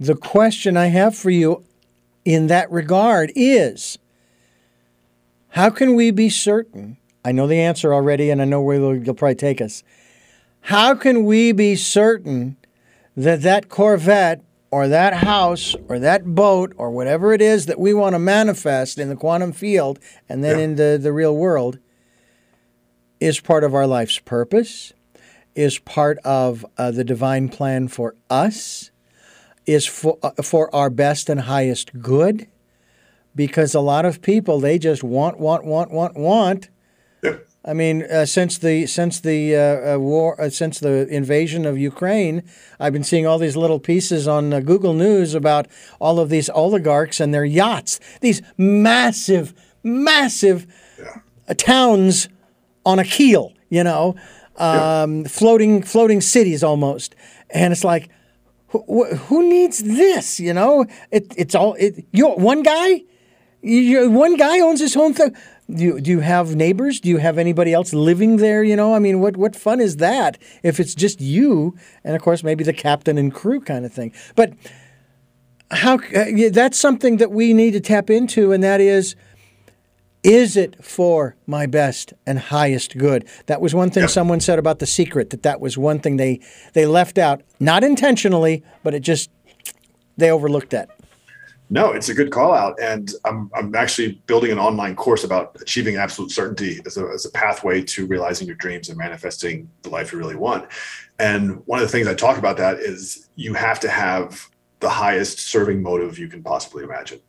the question I have for you in that regard is how can we be certain? I know the answer already, and I know where you'll probably take us. How can we be certain that that Corvette or that house or that boat or whatever it is that we want to manifest in the quantum field and then yeah. in the, the real world is part of our life's purpose, is part of uh, the divine plan for us, is for, uh, for our best and highest good because a lot of people they just want want want want want I mean, uh, since the since the uh, uh, war, uh, since the invasion of Ukraine, I've been seeing all these little pieces on uh, Google News about all of these oligarchs and their yachts, these massive, massive yeah. towns on a keel, you know, um, yeah. floating floating cities almost, and it's like, who, who needs this? You know, it, it's all it. You one guy, you, one guy owns his home thing. Do you, do you have neighbors? Do you have anybody else living there? You know, I mean, what what fun is that if it's just you and of course maybe the captain and crew kind of thing. But how uh, that's something that we need to tap into, and that is is it for my best and highest good? That was one thing yep. someone said about the secret. That that was one thing they they left out, not intentionally, but it just they overlooked that. No, it's a good call out, and I'm I'm actually building an online course about achieving absolute certainty as a as a pathway to realizing your dreams and manifesting the life you really want. And one of the things I talk about that is you have to have the highest serving motive you can possibly imagine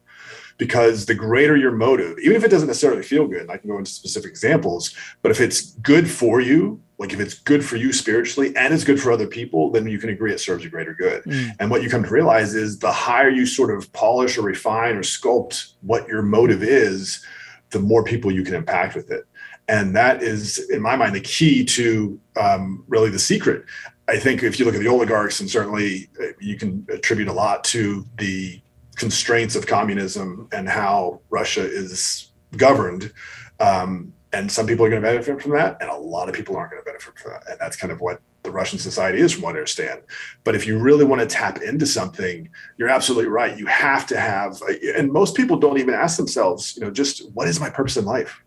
because the greater your motive, even if it doesn't necessarily feel good, I can go into specific examples, but if it's good for you, like if it's good for you spiritually and it's good for other people, then you can agree it serves a greater good. Mm. And what you come to realize is the higher you sort of polish or refine or sculpt what your motive is, the more people you can impact with it. And that is, in my mind, the key to um, really the secret. I think if you look at the oligarchs, and certainly uh, you can attribute a lot to the constraints of communism and how Russia is governed. Um, and some people are going to benefit from that, and a lot of people aren't going to benefit from that. And that's kind of what the Russian society is, from what I understand. But if you really want to tap into something, you're absolutely right. You have to have, and most people don't even ask themselves, you know, just what is my purpose in life?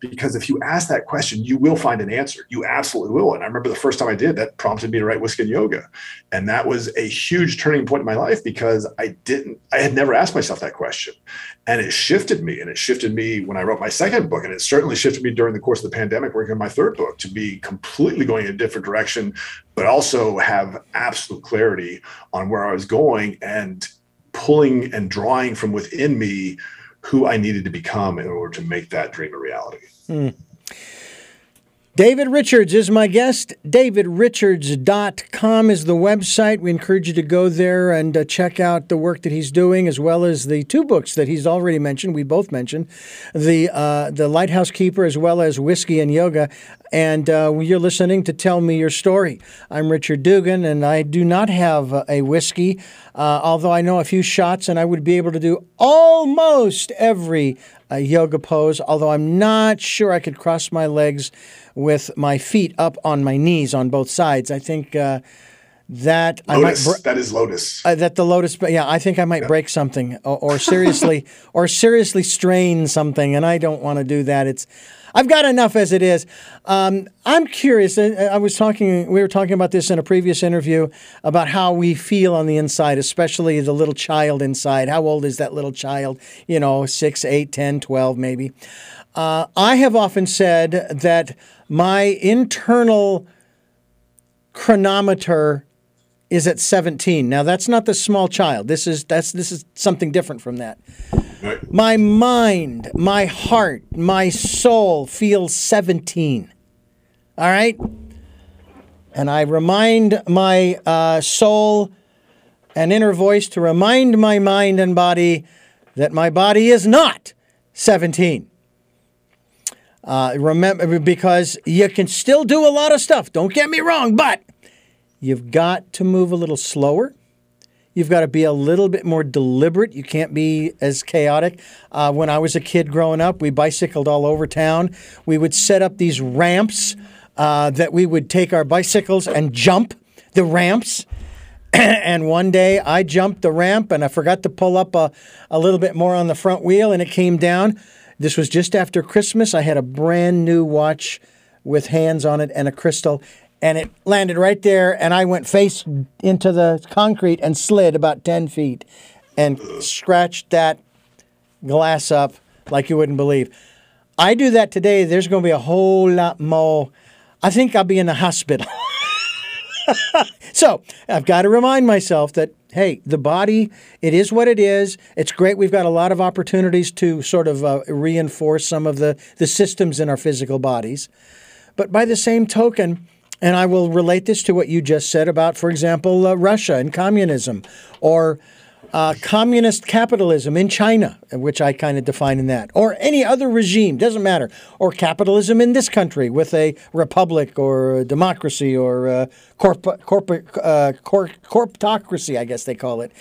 Because if you ask that question, you will find an answer. You absolutely will. And I remember the first time I did that prompted me to write Whiskey and Yoga. And that was a huge turning point in my life because I didn't, I had never asked myself that question. And it shifted me. And it shifted me when I wrote my second book. And it certainly shifted me during the course of the pandemic, working on my third book to be completely going in a different direction, but also have absolute clarity on where I was going and pulling and drawing from within me who I needed to become in order to make that dream a reality. Mm. David Richards is my guest. DavidRichards.com is the website. We encourage you to go there and uh, check out the work that he's doing, as well as the two books that he's already mentioned. We both mentioned the uh, the Lighthouse Keeper, as well as Whiskey and Yoga. And uh, you're listening to Tell Me Your Story. I'm Richard Dugan, and I do not have a whiskey, uh, although I know a few shots, and I would be able to do almost every uh, yoga pose, although I'm not sure I could cross my legs with my feet up on my knees on both sides. I think uh, that lotus, I might that is lotus. Uh, that the lotus, yeah, I think I might yeah. break something or, or seriously or seriously strain something, and I don't want to do that. It's I've got enough as it is. Um, I'm curious. I was talking. We were talking about this in a previous interview about how we feel on the inside, especially the little child inside. How old is that little child? You know, six, eight, ten, twelve, maybe. Uh, I have often said that my internal chronometer is at 17. Now that's not the small child. This is that's this is something different from that. Right. My mind, my heart, my soul feels 17. All right? And I remind my uh, soul and inner voice to remind my mind and body that my body is not 17. Uh, remember, because you can still do a lot of stuff. Don't get me wrong, but you've got to move a little slower. You've got to be a little bit more deliberate. You can't be as chaotic. Uh, when I was a kid growing up, we bicycled all over town. We would set up these ramps uh, that we would take our bicycles and jump the ramps. <clears throat> and one day I jumped the ramp and I forgot to pull up a, a little bit more on the front wheel and it came down. This was just after Christmas. I had a brand new watch with hands on it and a crystal and it landed right there and i went face into the concrete and slid about 10 feet and scratched that glass up like you wouldn't believe. I do that today there's going to be a whole lot more. I think i'll be in the hospital. <laughs> So i've got to remind myself that hey the body it is what it is. It's great we've got a lot of opportunities to sort of uh, reinforce some of the, the systems in our physical bodies. But by the same token and I will relate this to what you just said about, for example, uh, Russia and communism or uh, communist capitalism in China, which I kind of define in that, or any other regime, doesn't matter, or capitalism in this country with a republic or a democracy or a corp- corporate uh, cor- corptocracy, I guess they call it.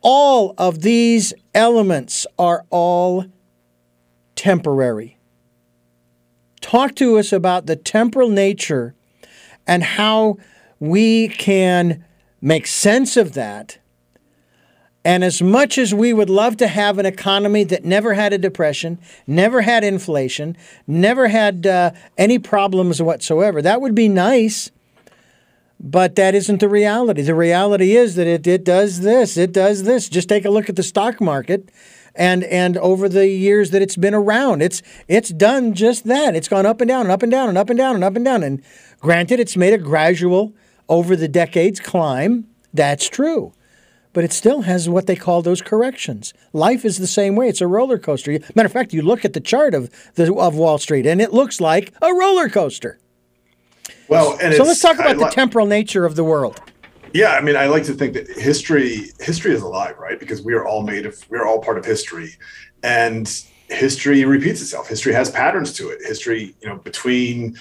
All of these elements are all temporary. Talk to us about the temporal nature and how we can make sense of that. And as much as we would love to have an economy that never had a depression, never had inflation, never had uh, any problems whatsoever, that would be nice. But that isn't the reality. The reality is that it, it does this, it does this. Just take a look at the stock market and and over the years that it's been around, it's it's done just that. It's gone up and down and up and down and up and down and up and down. And granted, it's made a gradual over the decades climb. That's true. But it still has what they call those corrections. Life is the same way. It's a roller coaster. Matter of fact, you look at the chart of the of Wall Street, and it looks like a roller coaster. Well, so let's talk about the temporal nature of the world. Yeah, I mean, I like to think that history history is alive, right? Because we are all made of we are all part of history, and history repeats itself. History has patterns to it. History, you know, between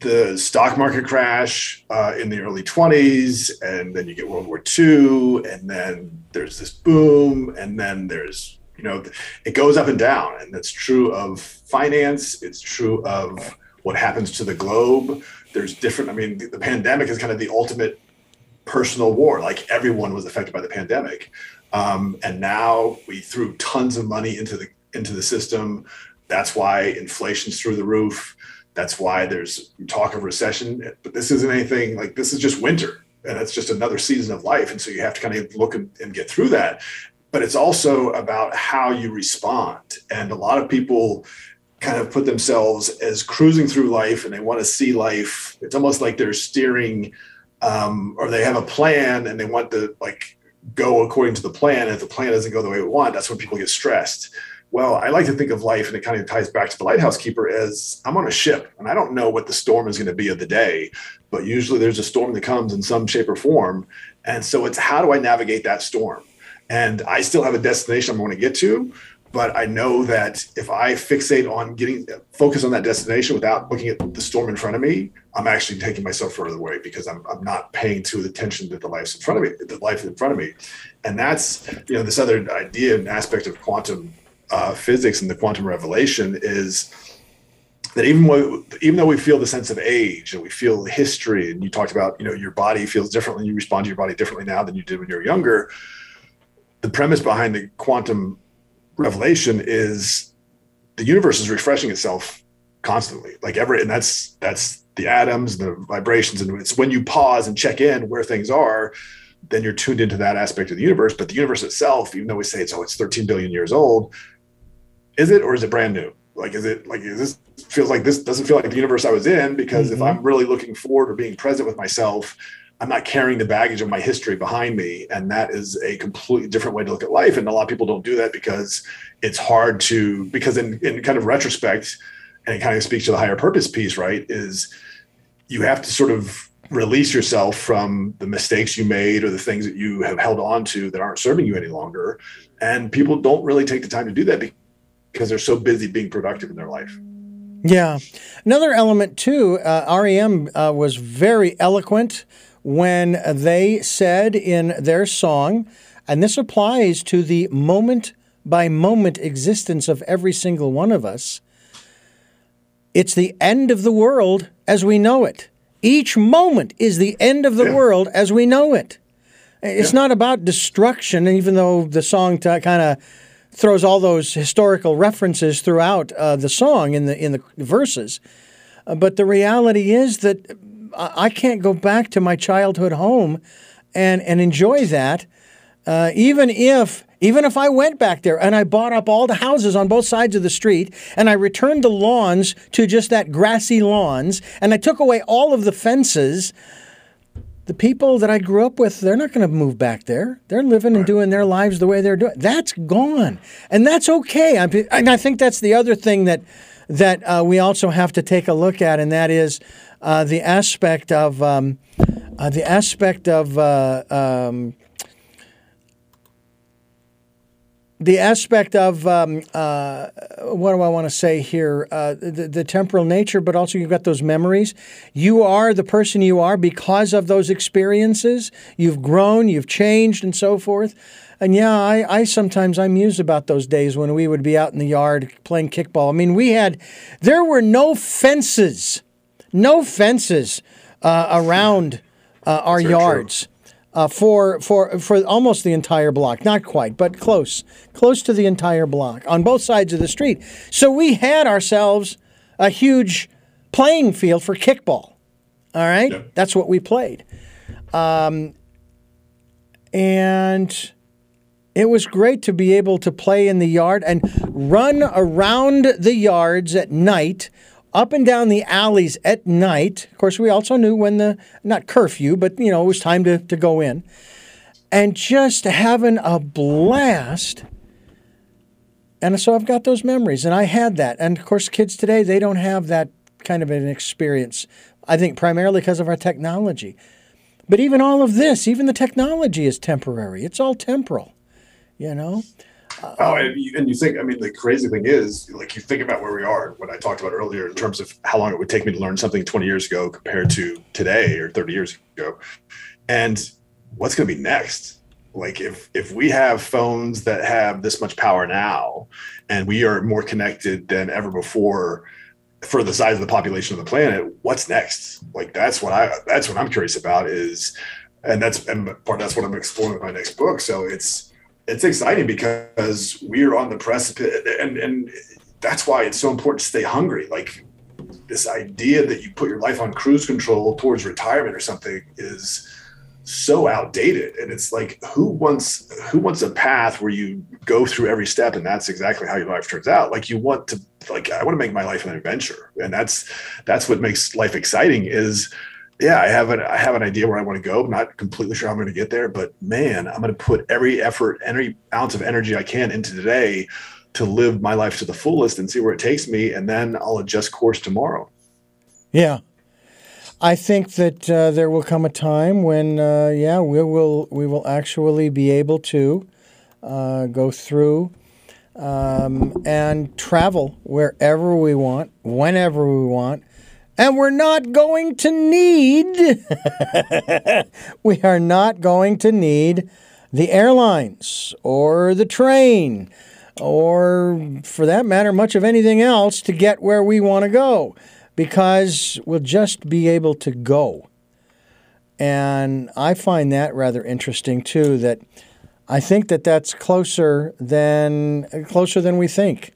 the stock market crash uh, in the early 20s, and then you get World War II, and then there's this boom, and then there's you know, it goes up and down, and that's true of finance. It's true of what happens to the globe. There's different. I mean, the, the pandemic is kind of the ultimate personal war. Like everyone was affected by the pandemic, um, and now we threw tons of money into the into the system. That's why inflation's through the roof. That's why there's talk of recession. But this isn't anything like this is just winter and it's just another season of life. And so you have to kind of look and, and get through that. But it's also about how you respond. And a lot of people kind of put themselves as cruising through life and they want to see life. It's almost like they're steering um, or they have a plan and they want to like go according to the plan. And if the plan doesn't go the way we want, that's when people get stressed. Well, I like to think of life, and it kind of ties back to the lighthouse keeper as I'm on a ship and I don't know what the storm is going to be of the day, but usually there's a storm that comes in some shape or form. And so it's how do I navigate that storm? And I still have a destination I'm going to get to, but I know that if I fixate on getting focus on that destination without looking at the storm in front of me, I'm actually taking myself further away because I'm, I'm not paying to the attention that the life's in front of me, the life in front of me. And that's, you know, this other idea and aspect of quantum uh, physics and the quantum revelation is that even though, even though we feel the sense of age and we feel history, and you talked about, you know, your body feels differently, you respond to your body differently now than you did when you were younger. The premise behind the quantum revelation is the universe is refreshing itself constantly, like every, and that's that's the atoms, the vibrations, and it's when you pause and check in where things are then you're tuned into that aspect of the universe. But the universe itself, even though we say it's oh, it's 13 billion years old, is it or is it brand new? Like, is it like is this feels like this doesn't feel like the universe I was in? Because mm-hmm. if I'm really looking forward or being present with myself, I'm not carrying the baggage of my history behind me. And that is a completely different way to look at life. And a lot of people don't do that because it's hard to, because in, in kind of retrospect, and it kind of speaks to the higher purpose piece, right? Is you have to sort of release yourself from the mistakes you made or the things that you have held on to that aren't serving you any longer. And people don't really take the time to do that because they're so busy being productive in their life. Yeah. Another element, too, uh, REM uh, was very eloquent when they said in their song, and this applies to the moment by moment existence of every single one of us it's the end of the world as we know it. Each moment is the end of the yeah. world as we know it. It's yeah. not about destruction, even though the song t- kind of throws all those historical references throughout uh, the song in the in the verses. Uh, but the reality is that I can't go back to my childhood home and and enjoy that, uh, even if even if I went back there and I bought up all the houses on both sides of the street and I returned the lawns to just that grassy lawns and I took away all of the fences the people that I grew up with, they're not going to move back there. They're living and doing their lives the way they're doing. That's gone, and that's okay. I, and I think that's the other thing that that uh, we also have to take a look at, and that is uh, the aspect of um, uh, the aspect of uh, um, the aspect of um, uh, what do I want to say here? Uh, the, the, temporal nature, but also you've got those memories. You are the person you are because of those experiences. You've grown, you've changed, and so forth. And yeah, I, I sometimes I muse about those days when we would be out in the yard playing kickball. I mean, we had there were no fences, no fences uh, around uh, our yards. Uh, for for for almost the entire block, not quite, but close, close to the entire block on both sides of the street. So we had ourselves a huge playing field for kickball. All right, yeah. that's what we played, um, and it was great to be able to play in the yard and run around the yards at night up and down the alleys at night. Of course, we also knew when the, not curfew, but, you know, it was time to, to go in. And just having a blast. And so I've got those memories, and I had that. And of course, kids today, they don't have that kind of an experience. I think primarily because of our technology. But even all of this, even the technology is temporary. It's all temporal, you know? Oh, and you, and you think, I mean, the crazy thing is, like, you think about where we are, what I talked about earlier in terms of how long it would take me to learn something 20 years ago compared to today or 30 years ago. And what's going to be next? Like, if, if we have phones that have this much power now and we are more connected than ever before for the size of the population of the planet, what's next? Like, that's what I, that's what I'm curious about is, and that's, and part that's what I'm exploring with my next book. So it's, it's exciting because we're on the precipice and and that's why it's so important to stay hungry. Like this idea that you put your life on cruise control towards retirement or something is so outdated. And it's like who wants who wants a path where you go through every step and that's exactly how your life turns out? Like you want to like i want to make my life an adventure. And that's that's what makes life exciting is yeah i have an i have an idea where i want to go I'm not completely sure how i'm going to get there but man i'm going to put every effort every ounce of energy i can into today to live my life to the fullest and see where it takes me and then i'll adjust course tomorrow. Yeah. I think that uh, there will come a time when, uh, yeah, we will we will actually be able to uh, go through um, and travel wherever we want, whenever we want, and we're not going to need. <laughs> we are not going to need the airlines or the train or, for that matter, much of anything else to get where we want to go because we'll just be able to go. And I find that rather interesting too. That I think that that's closer than closer than we think.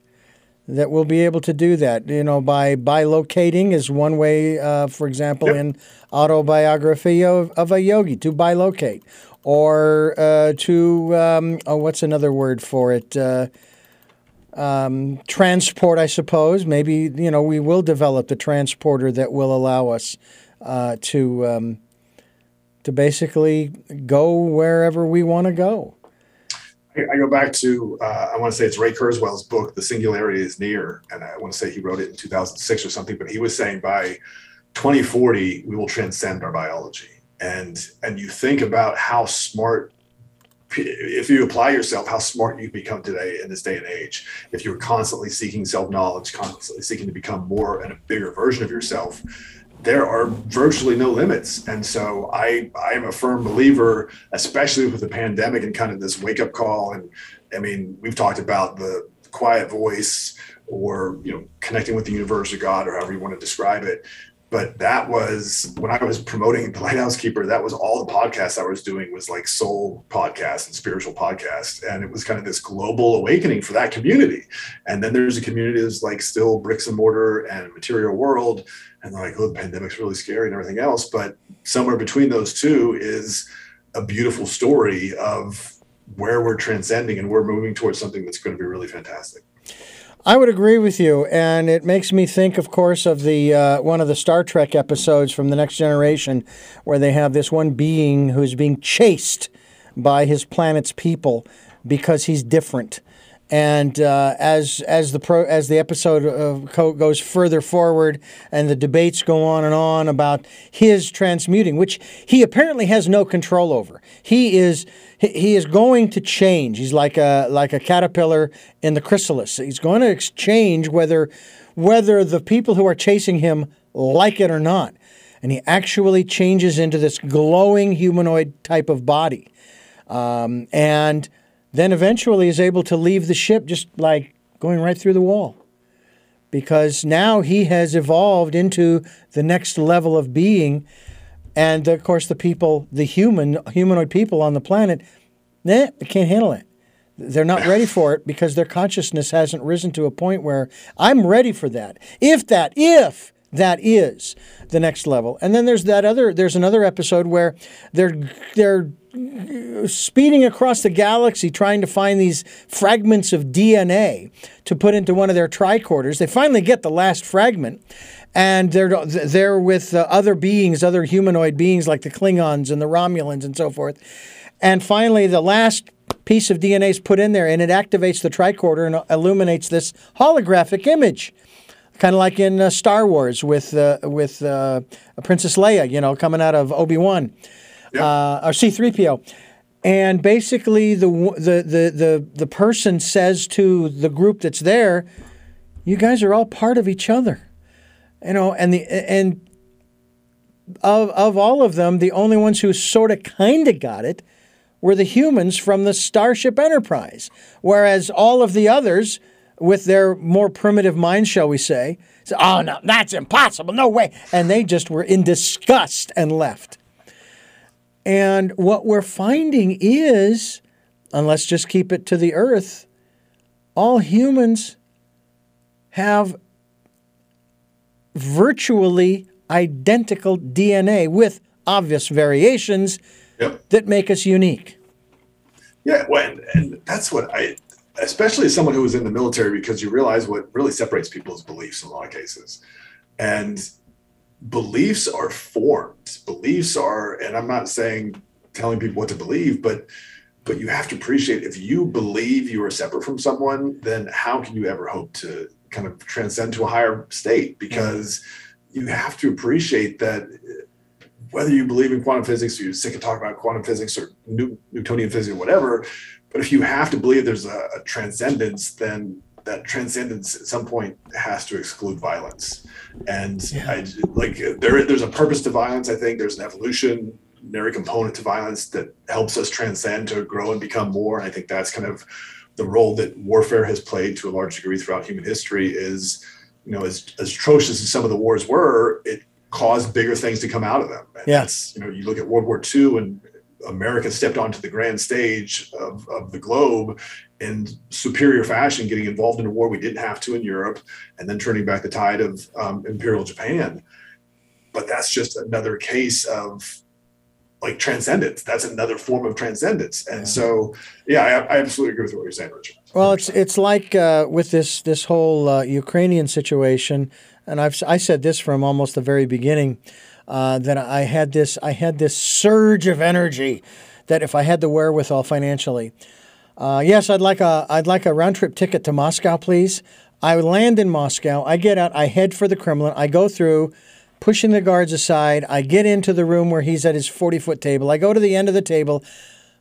That we'll be able to do that. You know, by bilocating is one way. Uh, for example, yep. in autobiography of, of, a yogi, to bilocate, or uh, to um, oh, what's another word for it? Uh, um, transport, I suppose. Maybe you know we will develop the transporter that will allow us uh, to um, to basically go wherever we want to go. I, go back to uh, I want to say it's Ray Kurzweil's book, "The Singularity Is Near," and I want to say he wrote it in 2006 or something. But he was saying by 2040 we will transcend our biology, and and you think about how smart if you apply yourself, how smart you become today in this day and age. If you're constantly seeking self knowledge, constantly seeking to become more and a bigger version of yourself, there are virtually no limits. And so I I am a firm believer, especially with the pandemic and kind of this wake up call. And I mean, we've talked about the quiet voice or you know connecting with the universe or God or however you want to describe it but that was when I was promoting the Lighthouse Keeper. That was all the podcasts I was doing was like soul podcasts and spiritual podcasts, and it was kind of this global awakening for that community. And then there's a community that's like still bricks and mortar and material world, and they're like, oh, the pandemic's really scary and everything else. But somewhere between those two is a beautiful story of where we're transcending and we're moving towards something that's going to be really fantastic. I would agree with you, and it makes me think, of course, of the uh, one of the Star Trek episodes from the Next Generation, where they have this one being who's being chased by his planet's people because he's different. And uh, as as the pro as the episode uh, goes further forward, and the debates go on and on about his transmuting, which he apparently has no control over. He is he is going to change. He's like a like a caterpillar in the chrysalis. He's going to exchange whether whether the people who are chasing him like it or not. And he actually changes into this glowing humanoid type of body, um, and then eventually is able to leave the ship just like going right through the wall. Because now he has evolved into the next level of being and of course, the people, the human, humanoid people on the planet, nah, they can't handle it. They're not ready for it because their consciousness hasn't risen to a point where I'm ready for that. If that, if that is the next level. And then there's that other, there's another episode where they're, they're speeding across the galaxy trying to find these fragments of DNA to put into one of their tricorders. They finally get the last fragment and they're they're with uh, other beings, other humanoid beings like the Klingons and the Romulans and so forth. And finally, the last piece of DNA is put in there, and it activates the tricorder and illuminates this holographic image, kind of like in uh, Star Wars with uh, with uh, Princess Leia, you know, coming out of Obi Wan Uh, or C three PO. And basically, the, the the the the person says to the group that's there, "You guys are all part of each other." you know, and the and of of all of them, the only ones who sort of kind of got it were the humans from the Starship Enterprise, whereas all of the others, with their more primitive minds, shall we say, said, "Oh no, that's impossible, no way," and they just were in disgust and left. And what we're finding is, and let's just keep it to the Earth, all humans have virtually identical DNA with obvious variations Yep. that make us unique. Yeah, well, and, and that's what I, especially as someone who was in the military, because you realize what really separates people's beliefs in a lot of cases, and beliefs are formed. Beliefs are, and I'm not saying telling people what to believe, but but you have to appreciate if you believe you are separate from someone, then how can you ever hope to kind of transcend to a higher state? Because you have to appreciate that uh, whether you believe in quantum physics or you're sick of talking about quantum physics or New- Newtonian physics or whatever, but if you have to believe there's a, a transcendence, then that transcendence at some point has to exclude violence. And Yeah. I like there there's a purpose to violence. I think there's an evolutionary component to violence that helps us transcend to grow and become more. And I think that's kind of the role that warfare has played to a large degree throughout human history is, you know, as, as atrocious as some of the wars were, it caused bigger things to come out of them. And that's, you know, you look at World War II and America stepped onto the grand stage of, of the globe in superior fashion, getting involved in a war we didn't have to in Europe, and then turning back the tide of um, Imperial Japan. But that's just another case of like transcendence. That's another form of transcendence. And Yeah. so, yeah, I, I absolutely agree with what you're saying, Richard. Well, it's it's like uh, with this this whole uh, Ukrainian situation, and I've I said this from almost the very beginning uh, that I had this I had this surge of energy that if I had the wherewithal financially, uh, yes, I'd like a I'd like a round trip ticket to Moscow, please. I land in Moscow. I get out. I head for the Kremlin. I go through, pushing the guards aside. I get into the room where he's at his forty foot table. I go to the end of the table.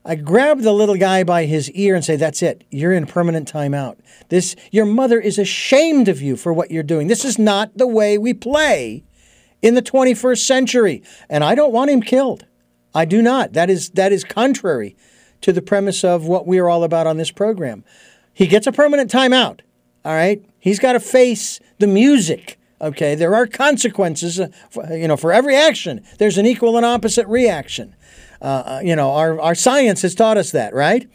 I grab the little guy by his ear and say, "That's it. You're in permanent timeout. This your mother is ashamed of you for what you're doing. This is not the way we play in the 21st century." And I don't want him killed. I do not. That is that is contrary to the premise of what we are all about on this program. He gets a permanent timeout. All right? He's got to face the music. Okay? There are consequences, uh, for, you know, for every action. There's an equal and opposite reaction. Uh, you know, our, our science has taught us that, right?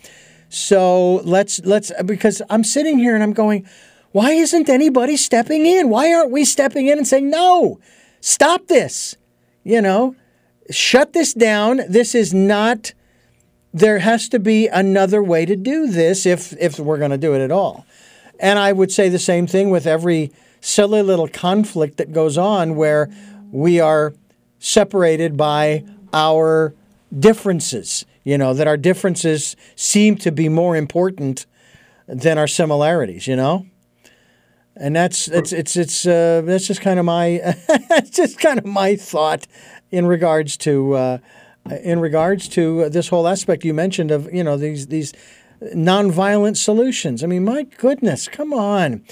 So let's let's because I'm sitting here and I'm going, why isn't anybody stepping in? Why aren't we stepping in and saying no? Stop this. You know, shut this down. This is not there has to be another way to do this if if we're going to do it at all. And I would say the same thing with every silly little conflict that goes on where we are separated by our differences, you know, that our differences seem to be more important than our similarities, you know? And that's it's it's it's uh, that's just kind of my <laughs> it's just kind of my thought in regards to uh, in regards to this whole aspect you mentioned of you know these these nonviolent solutions. I mean, my goodness, come on.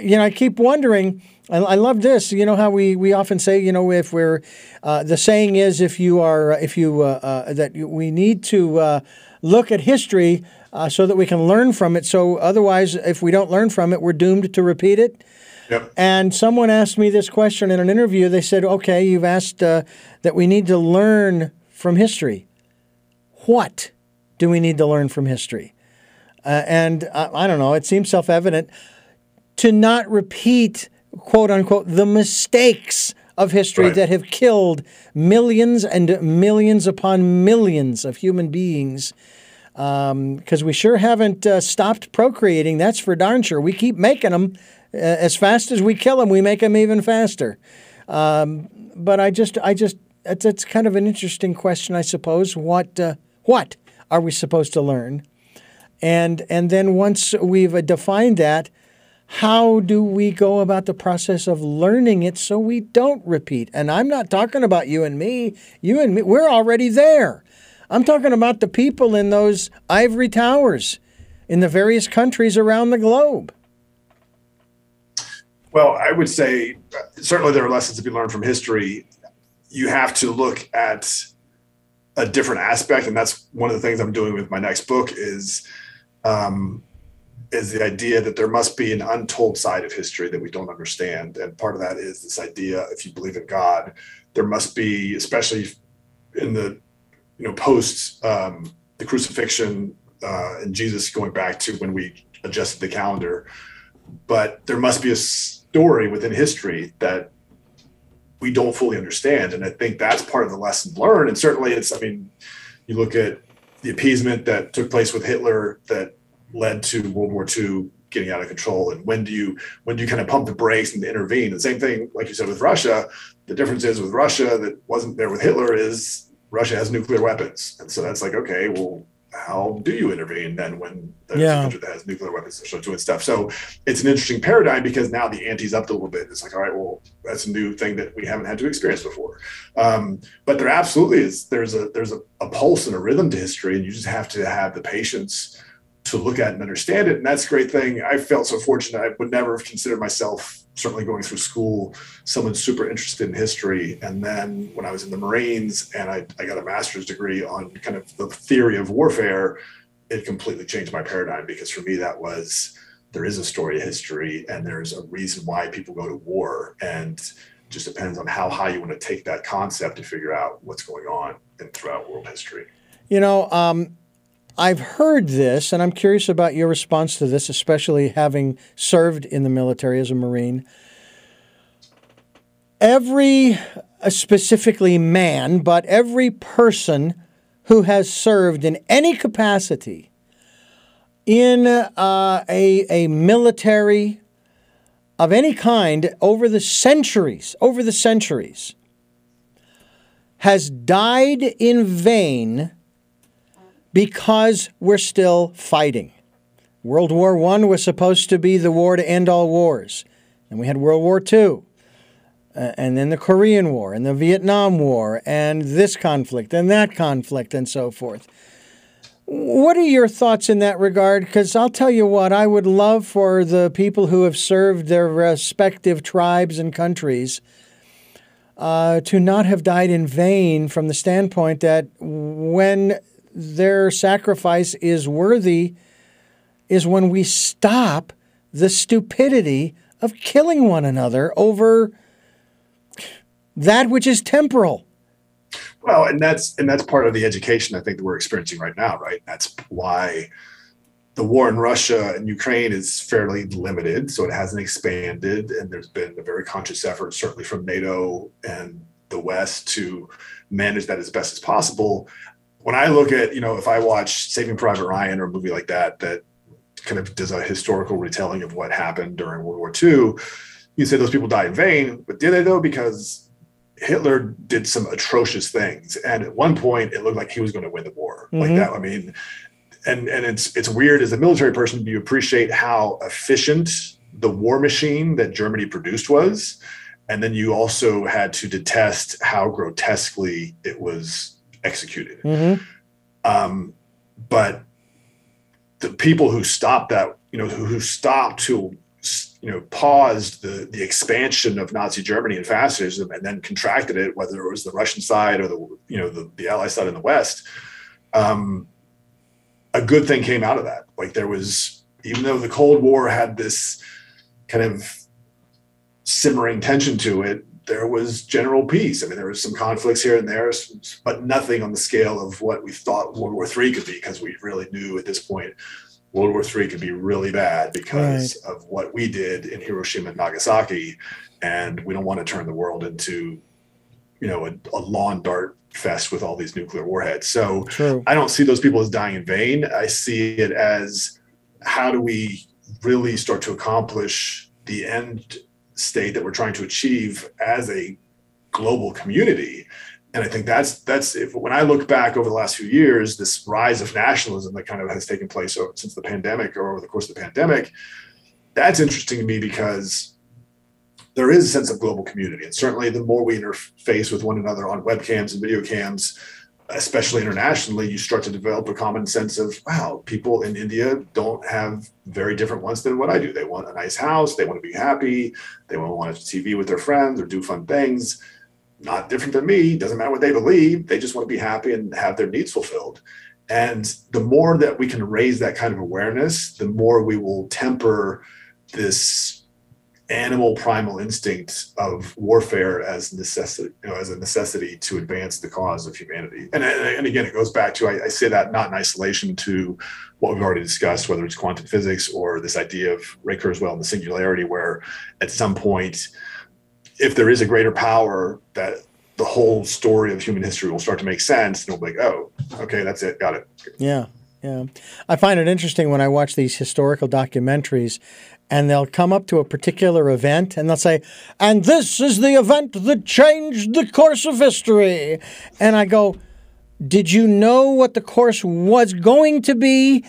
You know, I keep wondering. I, I love this. You know how we, we often say, you know, if we're uh, the saying is if you are if you uh, uh, that we need to uh, look at history uh, so that we can learn from it. So otherwise, if we don't learn from it, we're doomed to repeat it. Yep. And someone asked me this question in an interview. They said, "Okay, you've asked uh, that we need to learn from history. What do we need to learn from history?" Uh, and uh, I don't know. It seems self-evident to not repeat "quote unquote" the mistakes of history Right. that have killed millions and millions upon millions of human beings. Because we sure haven't uh, stopped procreating. That's for darn sure. We keep making them. Uh, as fast as we kill them, we make them even faster. Um, but I just, I just, it's, it's kind of an interesting question, I suppose. What, uh, what are we supposed to learn? And and then once we've uh, defined that, how do we go about the process of learning it so we don't repeat? And I'm not talking about you and me. You and me, we're already there. I'm talking about the people in those ivory towers in the various countries around the globe. Well, I would say uh, certainly there are lessons to be learned from history. You have to look at a different aspect, and that's one of the things I'm doing with my next book is um, is the idea that there must be an untold side of history that we don't understand, and part of that is this idea: if you believe in God, there must be, especially in the you know post um, the crucifixion uh, and Jesus going back to when we adjusted the calendar but there must be a story within history that we don't fully understand. And I think that's part of the lesson learned. And certainly it's, I mean, you look at the appeasement that took place with Hitler that led to World War II getting out of control and when do you when do you kind of pump the brakes and intervene the same thing like you said with russia the difference is with russia that wasn't there with hitler is russia has nuclear weapons and so that's like okay well how do you intervene then when there's yeah. a country that has nuclear weapons to start doing stuff? So it's an interesting paradigm because now the ante's up a little bit. It's like, all right, well, that's a new thing that we haven't had to experience before. Um, but there absolutely is. There's a there's a, a pulse and a rhythm to history, and you just have to have the patience to look at and understand it. And that's a great thing. I felt so fortunate. I would never have considered myself, certainly going through school, someone super interested in history. And then when I was in the Marines and I, I got a master's degree on kind of the theory of warfare, it completely changed my paradigm because for me, that was there is a story of history and there's a reason why people go to war. And just depends on how high you want to take that concept to figure out what's going on in throughout world history. You know, um, I've heard this, and I'm curious about your response to this, especially having served in the military as a Marine. Every, uh, specifically man, but every person who has served in any capacity in uh, a, a military of any kind over the centuries, over the centuries, has died in vain because we're still fighting. World War I was supposed to be the war to end all wars. And we had World War II, uh, and then the Korean War, and the Vietnam War, and this conflict, and that conflict, and so forth. What are your thoughts in that regard? Because I'll tell you what, I would love for the people who have served their respective tribes and countries uh, to not have died in vain from the standpoint that when their sacrifice is worthy is when we stop the stupidity of killing one another over that which is temporal. Well, and that's and that's part of the education I think that we're experiencing right now, right? That's why the war in Russia and Ukraine is fairly limited, so it hasn't expanded, and there's been a very conscious effort, certainly from NATO and the West, to manage that as best as possible when I look at, you know, if I watch Saving Private Ryan or a movie like that, that kind of does a historical retelling of what happened during World War II, you say those people died in vain, but did they though? Because Hitler did some atrocious things, and at one point it looked like he was going to win the war, mm-hmm. like that. I mean, and and it's it's weird as a military person, you appreciate how efficient the war machine that Germany produced was, and then you also had to detest how grotesquely it was executed. Mm-hmm. Um, but the people who stopped that, you know, who, who stopped to, you know, paused the the expansion of Nazi Germany and fascism, and then contracted it, whether it was the Russian side or the you know the the Allied side in the West. Um, a good thing came out of that. Like there was, even though the Cold War had this kind of simmering tension to it, there was general peace. I mean, there was some conflicts here and there, but nothing on the scale of what we thought World War III could be, because we really knew at this point World War III could be really bad because right. of what we did in Hiroshima and Nagasaki, and we don't want to turn the world into, you know, a, a lawn dart fest with all these nuclear warheads. So True. I don't see those people as dying in vain. I see it as how do we really start to accomplish the end state that we're trying to achieve as a global community. And i think that's that's if when i look back over the last few years this rise of nationalism that kind of has taken place over, since the pandemic or over the course of the pandemic that's interesting to me because there is a sense of global community. And certainly the more we interface with one another on webcams and video cams especially internationally, you start to develop a common sense of, wow, people in India don't have very different wants than what I do. They want a nice house, they want to be happy, they want to watch TV with their friends or do fun things. Not different than me, doesn't matter what they believe, they just want to be happy and have their needs fulfilled. And the more that we can raise that kind of awareness, the more we will temper this animal primal instinct of warfare as necessity, you know, as a necessity to advance the cause of humanity. And, and again, it goes back to I, I, say that not in isolation to what we've already discussed, whether it's quantum physics or this idea of Ray Kurzweil and the singularity, where at some point, if there is a greater power, that the whole story of human history will start to make sense, and we'll be like, oh, okay, that's it, got it. Yeah. Yeah. I find it interesting when I watch these historical documentaries and they'll come up to a particular event and they'll say, and this is the event that changed the course of history. And I go, did you know what the course was going to be?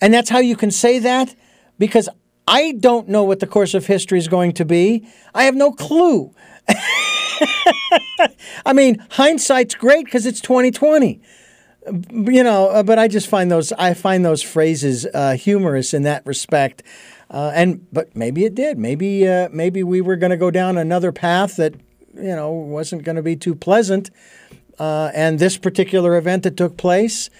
And that's how you can say that? Because I don't know what the course of history is going to be. I have no clue. <laughs> I mean, hindsight's great because it's 2020 you know, but I just find those I find those phrases uh, humorous in that respect. Uh, and but maybe it did. Maybe uh, maybe we were going to go down another path that you know wasn't going to be too pleasant. Uh, and this particular event that took place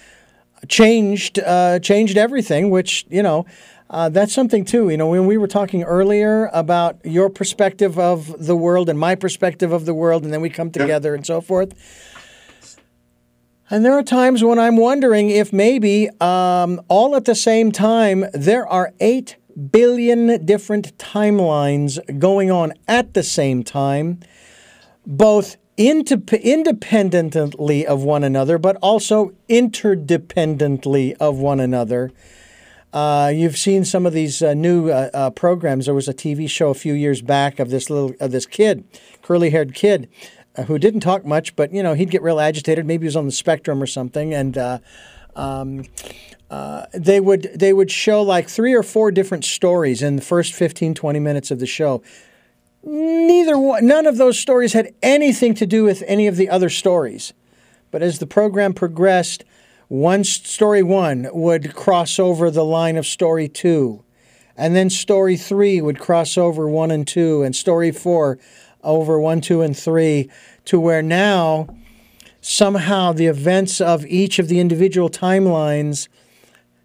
changed uh, changed everything. Which you know. Uh, that's something too. You know, when we were talking earlier about your perspective of the world and my perspective of the world, and then we come together yep. and so forth. And there are times when I'm wondering if maybe um, all at the same time there are eight billion different timelines going on at the same time, both independently of one another, but also interdependently of one another. Uh, you've seen some of these uh, new uh, uh programs. There was a TV show a few years back of this little of this kid, curly-haired kid, uh, who didn't talk much, but you know he'd get real agitated. Maybe he was on the spectrum or something, and uh, um, uh, they would they would show like three or four different stories in the first 15 20 minutes of the show. Neither one none of those stories had anything to do with any of the other stories. But as the program progressed one story one would cross over the line of story two and then story three would cross over one and two and story four over one two and three to where now somehow the events of each of the individual timelines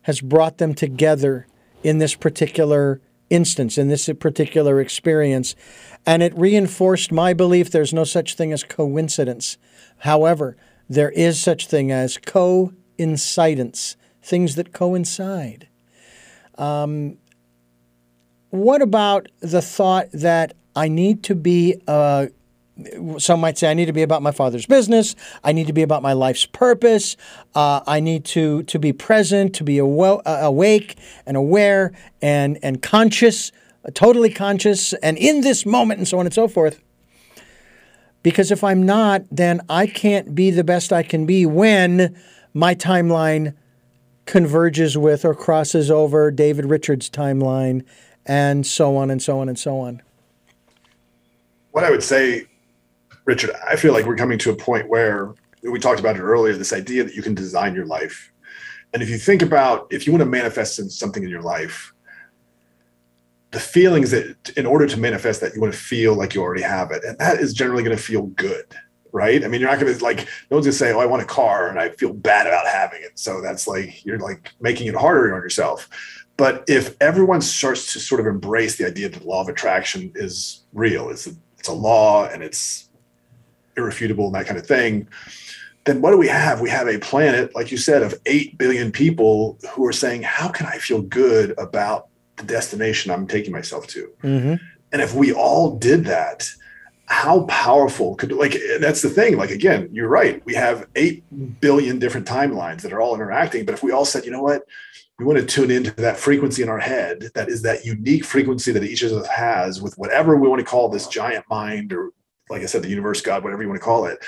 has brought them together in this particular instance, in this particular experience. And it reinforced my belief there's no such thing as coincidence. However, there is such thing as coincidence, things that coincide. Um, what about the thought that I need to be a some might say I need to be about my father's business. I need to be about my life's purpose. Uh, I need to to be present, to be aw- uh, awake and aware and and conscious, uh, totally conscious, and in this moment, and so on and so forth. Because if I'm not, then I can't be the best I can be when my timeline converges with or crosses over David Richards' timeline, and so on and so on and so on. What I would say Richard, I feel like we're coming to a point where we talked about it earlier this idea that you can design your life. And if you think about if you want to manifest something in your life, the feelings that in order to manifest that, you want to feel like you already have it. And that is generally going to feel good, right? I mean, you're not going to like, no one's going to say, oh, I want a car and I feel bad about having it. So that's like, you're like making it harder on yourself. But if everyone starts to sort of embrace the idea that the law of attraction is real, it's a, it's a law and it's irrefutable and that kind of thing, then what do we have? We have a planet, like you said, of 8 billion people who are saying, How can I feel good about the destination I'm taking myself to? Mm-hmm. And if we all did that, how powerful could like that's the thing like again you're right we have 8 billion different timelines that are all interacting but if we all said you know what we want to tune into that frequency in our head that is that unique frequency that each of us has with whatever we want to call this giant mind or like I said, the universe, God, whatever you want to call it.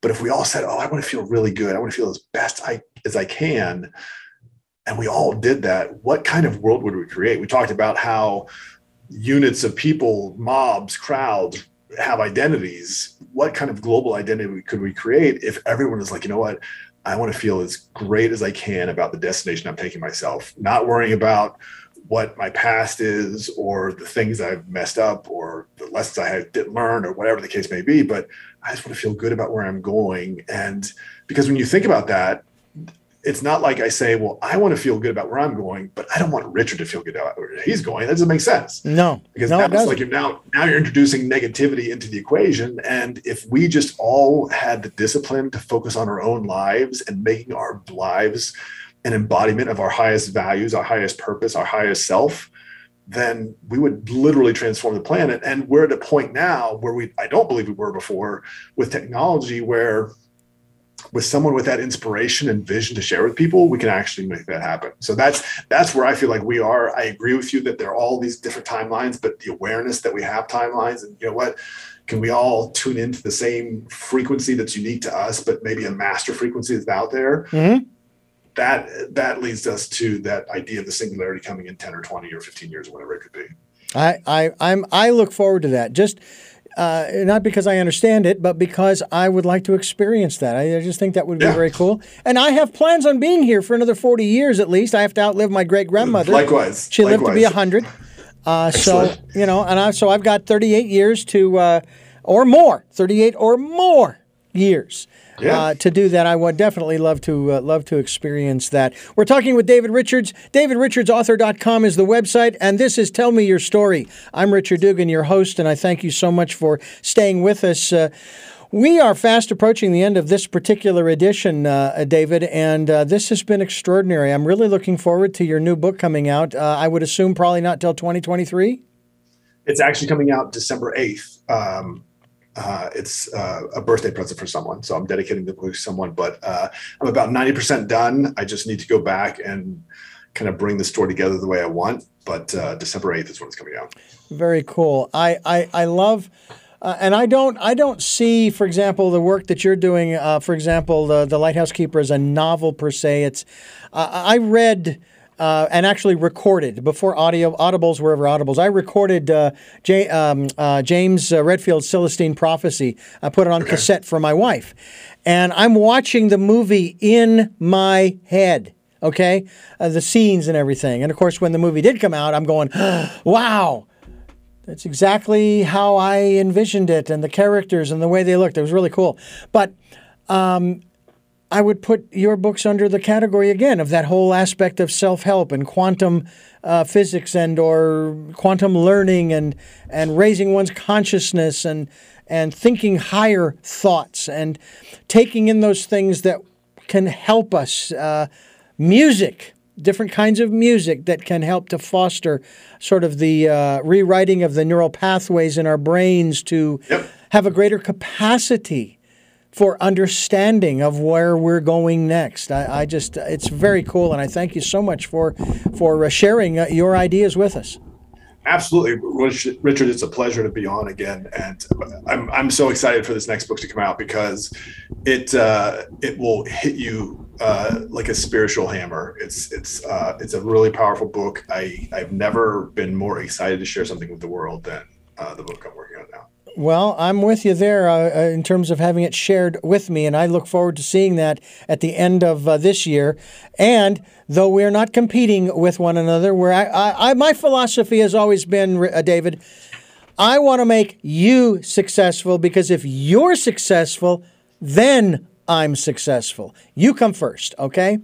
But if we all said, "Oh, I want to feel really good. I want to feel as best I as I can," and we all did that, what kind of world would we create? We talked about how units of people, mobs, crowds have identities. What kind of global identity could we create if everyone is like, you know what? I want to feel as great as I can about the destination I'm taking myself, not worrying about what my past is or the things I've messed up or the lessons I didn't learn or whatever the case may be. But I just want to feel good about where I'm going. And because when you think about that, it's not like I say, well, I want to feel good about where I'm going, but I don't want Richard to feel good about where he's going. That doesn't make sense. No, because no, now like you're now now you're introducing negativity into the equation. And if we just all had the discipline to focus on our own lives and making our lives an embodiment of our highest values, our highest purpose, our highest self, then we would literally transform the planet. And we're at a point now where we I don't believe we were before with technology where with someone with that inspiration and vision to share with people, we can actually make that happen. So that's that's where I feel like we are. I agree with you that there are all these different timelines, but the awareness that we have timelines, and you know what, can we all tune into the same frequency that's unique to us, but maybe a master frequency that's out there? Mm-hmm. That that leads us to that idea of the singularity coming in ten or twenty or fifteen years, or whatever it could be. I, I I'm I look forward to that. Just uh, not because I understand it, but because I would like to experience that. I, I just think that would be yeah. very cool. And I have plans on being here for another 40 years at least. I have to outlive my great grandmother. Likewise. She Likewise. lived to be 100. Uh, so, you know, and I, so I've got 38 years to, uh, or more, 38 or more years yeah. uh, to do that. I would definitely love to uh, love to experience that. We're talking with David Richards. DavidRichardsAuthor.com is the website, and this is Tell Me Your Story. I'm Richard Dugan, your host, and I thank you so much for staying with us. Uh, we are fast approaching the end of this particular edition, uh, David, and uh, this has been extraordinary. I'm really looking forward to your new book coming out. Uh, I would assume probably not till 2023. It's actually coming out December 8th. Um, uh, it's uh, a birthday present for someone. So I'm dedicating the book to someone, but uh, I'm about 90% done. I just need to go back and kind of bring the story together the way I want. But uh, December 8th is when it's coming out. Very cool. I, I, I love. Uh, and I don't, I don't see, for example, the work that you're doing. Uh, for example, the the Lighthouse Keeper is a novel per se. It's, I read uh, and actually recorded before audio audibles were ever audibles. I recorded uh, J, um, uh, James uh, Redfield's Celestine Prophecy. I put it on cassette for my wife, and I'm watching the movie in my head. Okay, uh, the scenes and everything, and of course, when the movie did come out, I'm going, <gasps> "Wow." That's exactly how I envisioned it, and the characters and the way they looked. It was really cool. But um, I would put your books under the category again of that whole aspect of self-help and quantum uh, physics and or quantum learning and and raising one's consciousness and and thinking higher thoughts and taking in those things that can help us. Uh, music, different kinds of music that can help to foster sort of the uh, rewriting of the neural pathways in our brains to yep. have a greater capacity for understanding of where we're going next. I, I, just, it's very cool, and I thank you so much for for uh, sharing uh, your ideas with us. Absolutely, Richard. It's a pleasure to be on again, and I'm I'm so excited for this next book to come out because it uh, it will hit you uh, like a spiritual hammer. It's it's uh, it's a really powerful book. I I've never been more excited to share something with the world than uh, the book I'm working on now. Well, I'm with you there uh, uh, in terms of having it shared with me, and I look forward to seeing that at the end of uh, this year. And though we're not competing with one another, where I, I, I, my philosophy has always been, uh, David, I want to make you successful because if you're successful, then I'm successful. You come first, okay?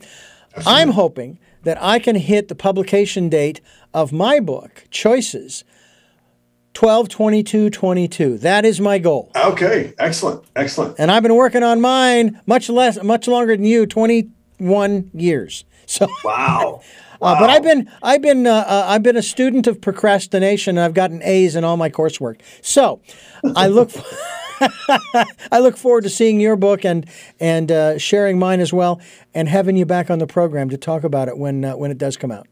Absolutely. I'm hoping that I can hit the publication date of my book, Choices 12 22 22 that is my goal okay excellent excellent and i've been working on mine much less much longer than you 21 years <laughs> so wow Wow. Uh, but I've been I've been uh, uh, I've been a student of procrastination. and I've gotten A's in all my coursework. So I look <laughs> <laughs> I look forward to seeing your book and and uh, sharing mine as well, and having you back on the program to talk about it when uh, when it does come out.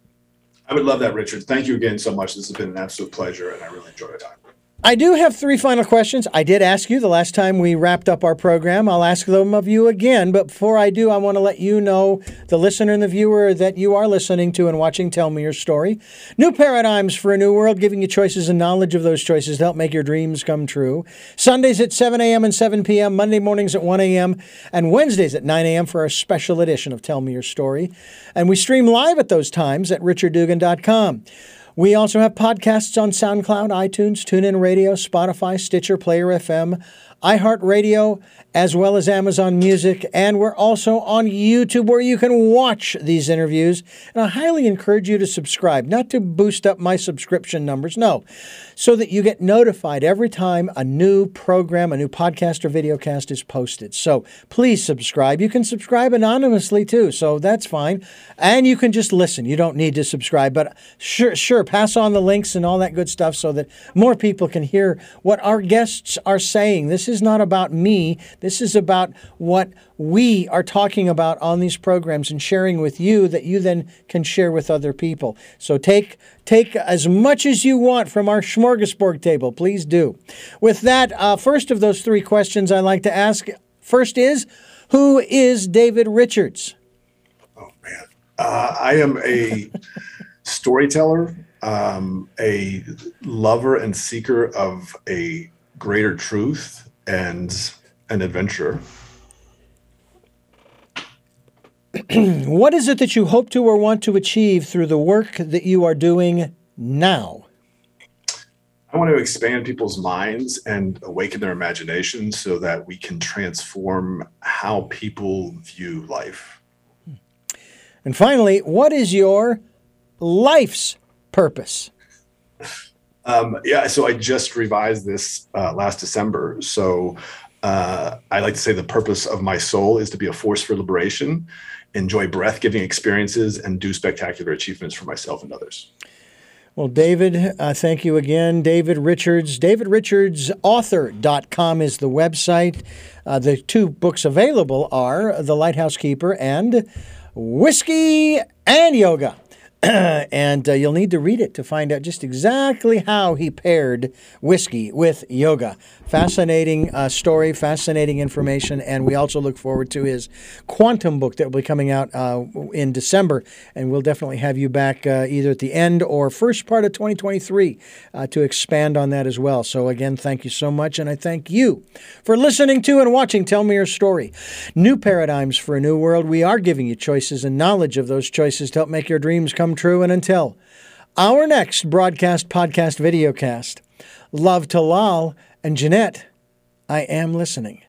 I would love that, Richard. Thank you again so much. This has been an absolute pleasure, and I really enjoyed our time. I do have three final questions. I did ask you the last time we wrapped up our program. I'll ask them of you again. But before I do, I want to let you know, the listener and the viewer, that you are listening to and watching Tell Me Your Story. New paradigms for a new world, giving you choices and knowledge of those choices to help make your dreams come true. Sundays at 7 a.m. and 7 p.m., Monday mornings at 1 a.m., and Wednesdays at 9 a.m. for our special edition of Tell Me Your Story. And we stream live at those times at richarddugan.com. We also have podcasts on SoundCloud, iTunes, TuneIn Radio, Spotify, Stitcher, Player FM, iHeartRadio, as well as Amazon Music. And we're also on YouTube where you can watch these interviews. And I highly encourage you to subscribe, not to boost up my subscription numbers, no, so that you get notified every time a new program, a new podcast or videocast is posted. So please subscribe. You can subscribe anonymously too, so that's fine. And you can just listen. You don't need to subscribe, but sure, sure, pass on the links and all that good stuff so that more people can hear what our guests are saying. This is not about me. This is about what we are talking about on these programs and sharing with you that you then can share with other people. So take take as much as you want from our smorgasbord table. Please do. With that, uh, first of those three questions I like to ask. First is, who is David Richards? Oh man, uh, I am a storyteller, um, a lover and seeker of a greater truth, and an adventurer. <clears throat> what is it that you hope to or want to achieve through the work that you are doing now? I want to expand people's minds and awaken their imagination so that we can transform how people view life. And finally, what is your life's purpose? Um, yeah, so I just revised this uh, last December. So uh, I like to say the purpose of my soul is to be a force for liberation, enjoy breath giving experiences, and do spectacular achievements for myself and others. Well, David, uh, thank you again. David Richards, davidrichardsauthor.com is the website. Uh, the two books available are The Lighthouse Keeper and Whiskey and Yoga. <clears throat> and uh, you'll need to read it to find out just exactly how he paired whiskey with yoga. Fascinating uh, story, fascinating information, and we also look forward to his quantum book that will be coming out uh, in December. And we'll definitely have you back uh, either at the end or first part of 2023 uh, to expand on that as well. So, again, thank you so much, and I thank you for listening to and watching Tell Me Your Story. New paradigms for a new world. We are giving you choices and knowledge of those choices to help make your dreams come true. And until our next broadcast, podcast, videocast, love to Lal and Jeanette, I am listening.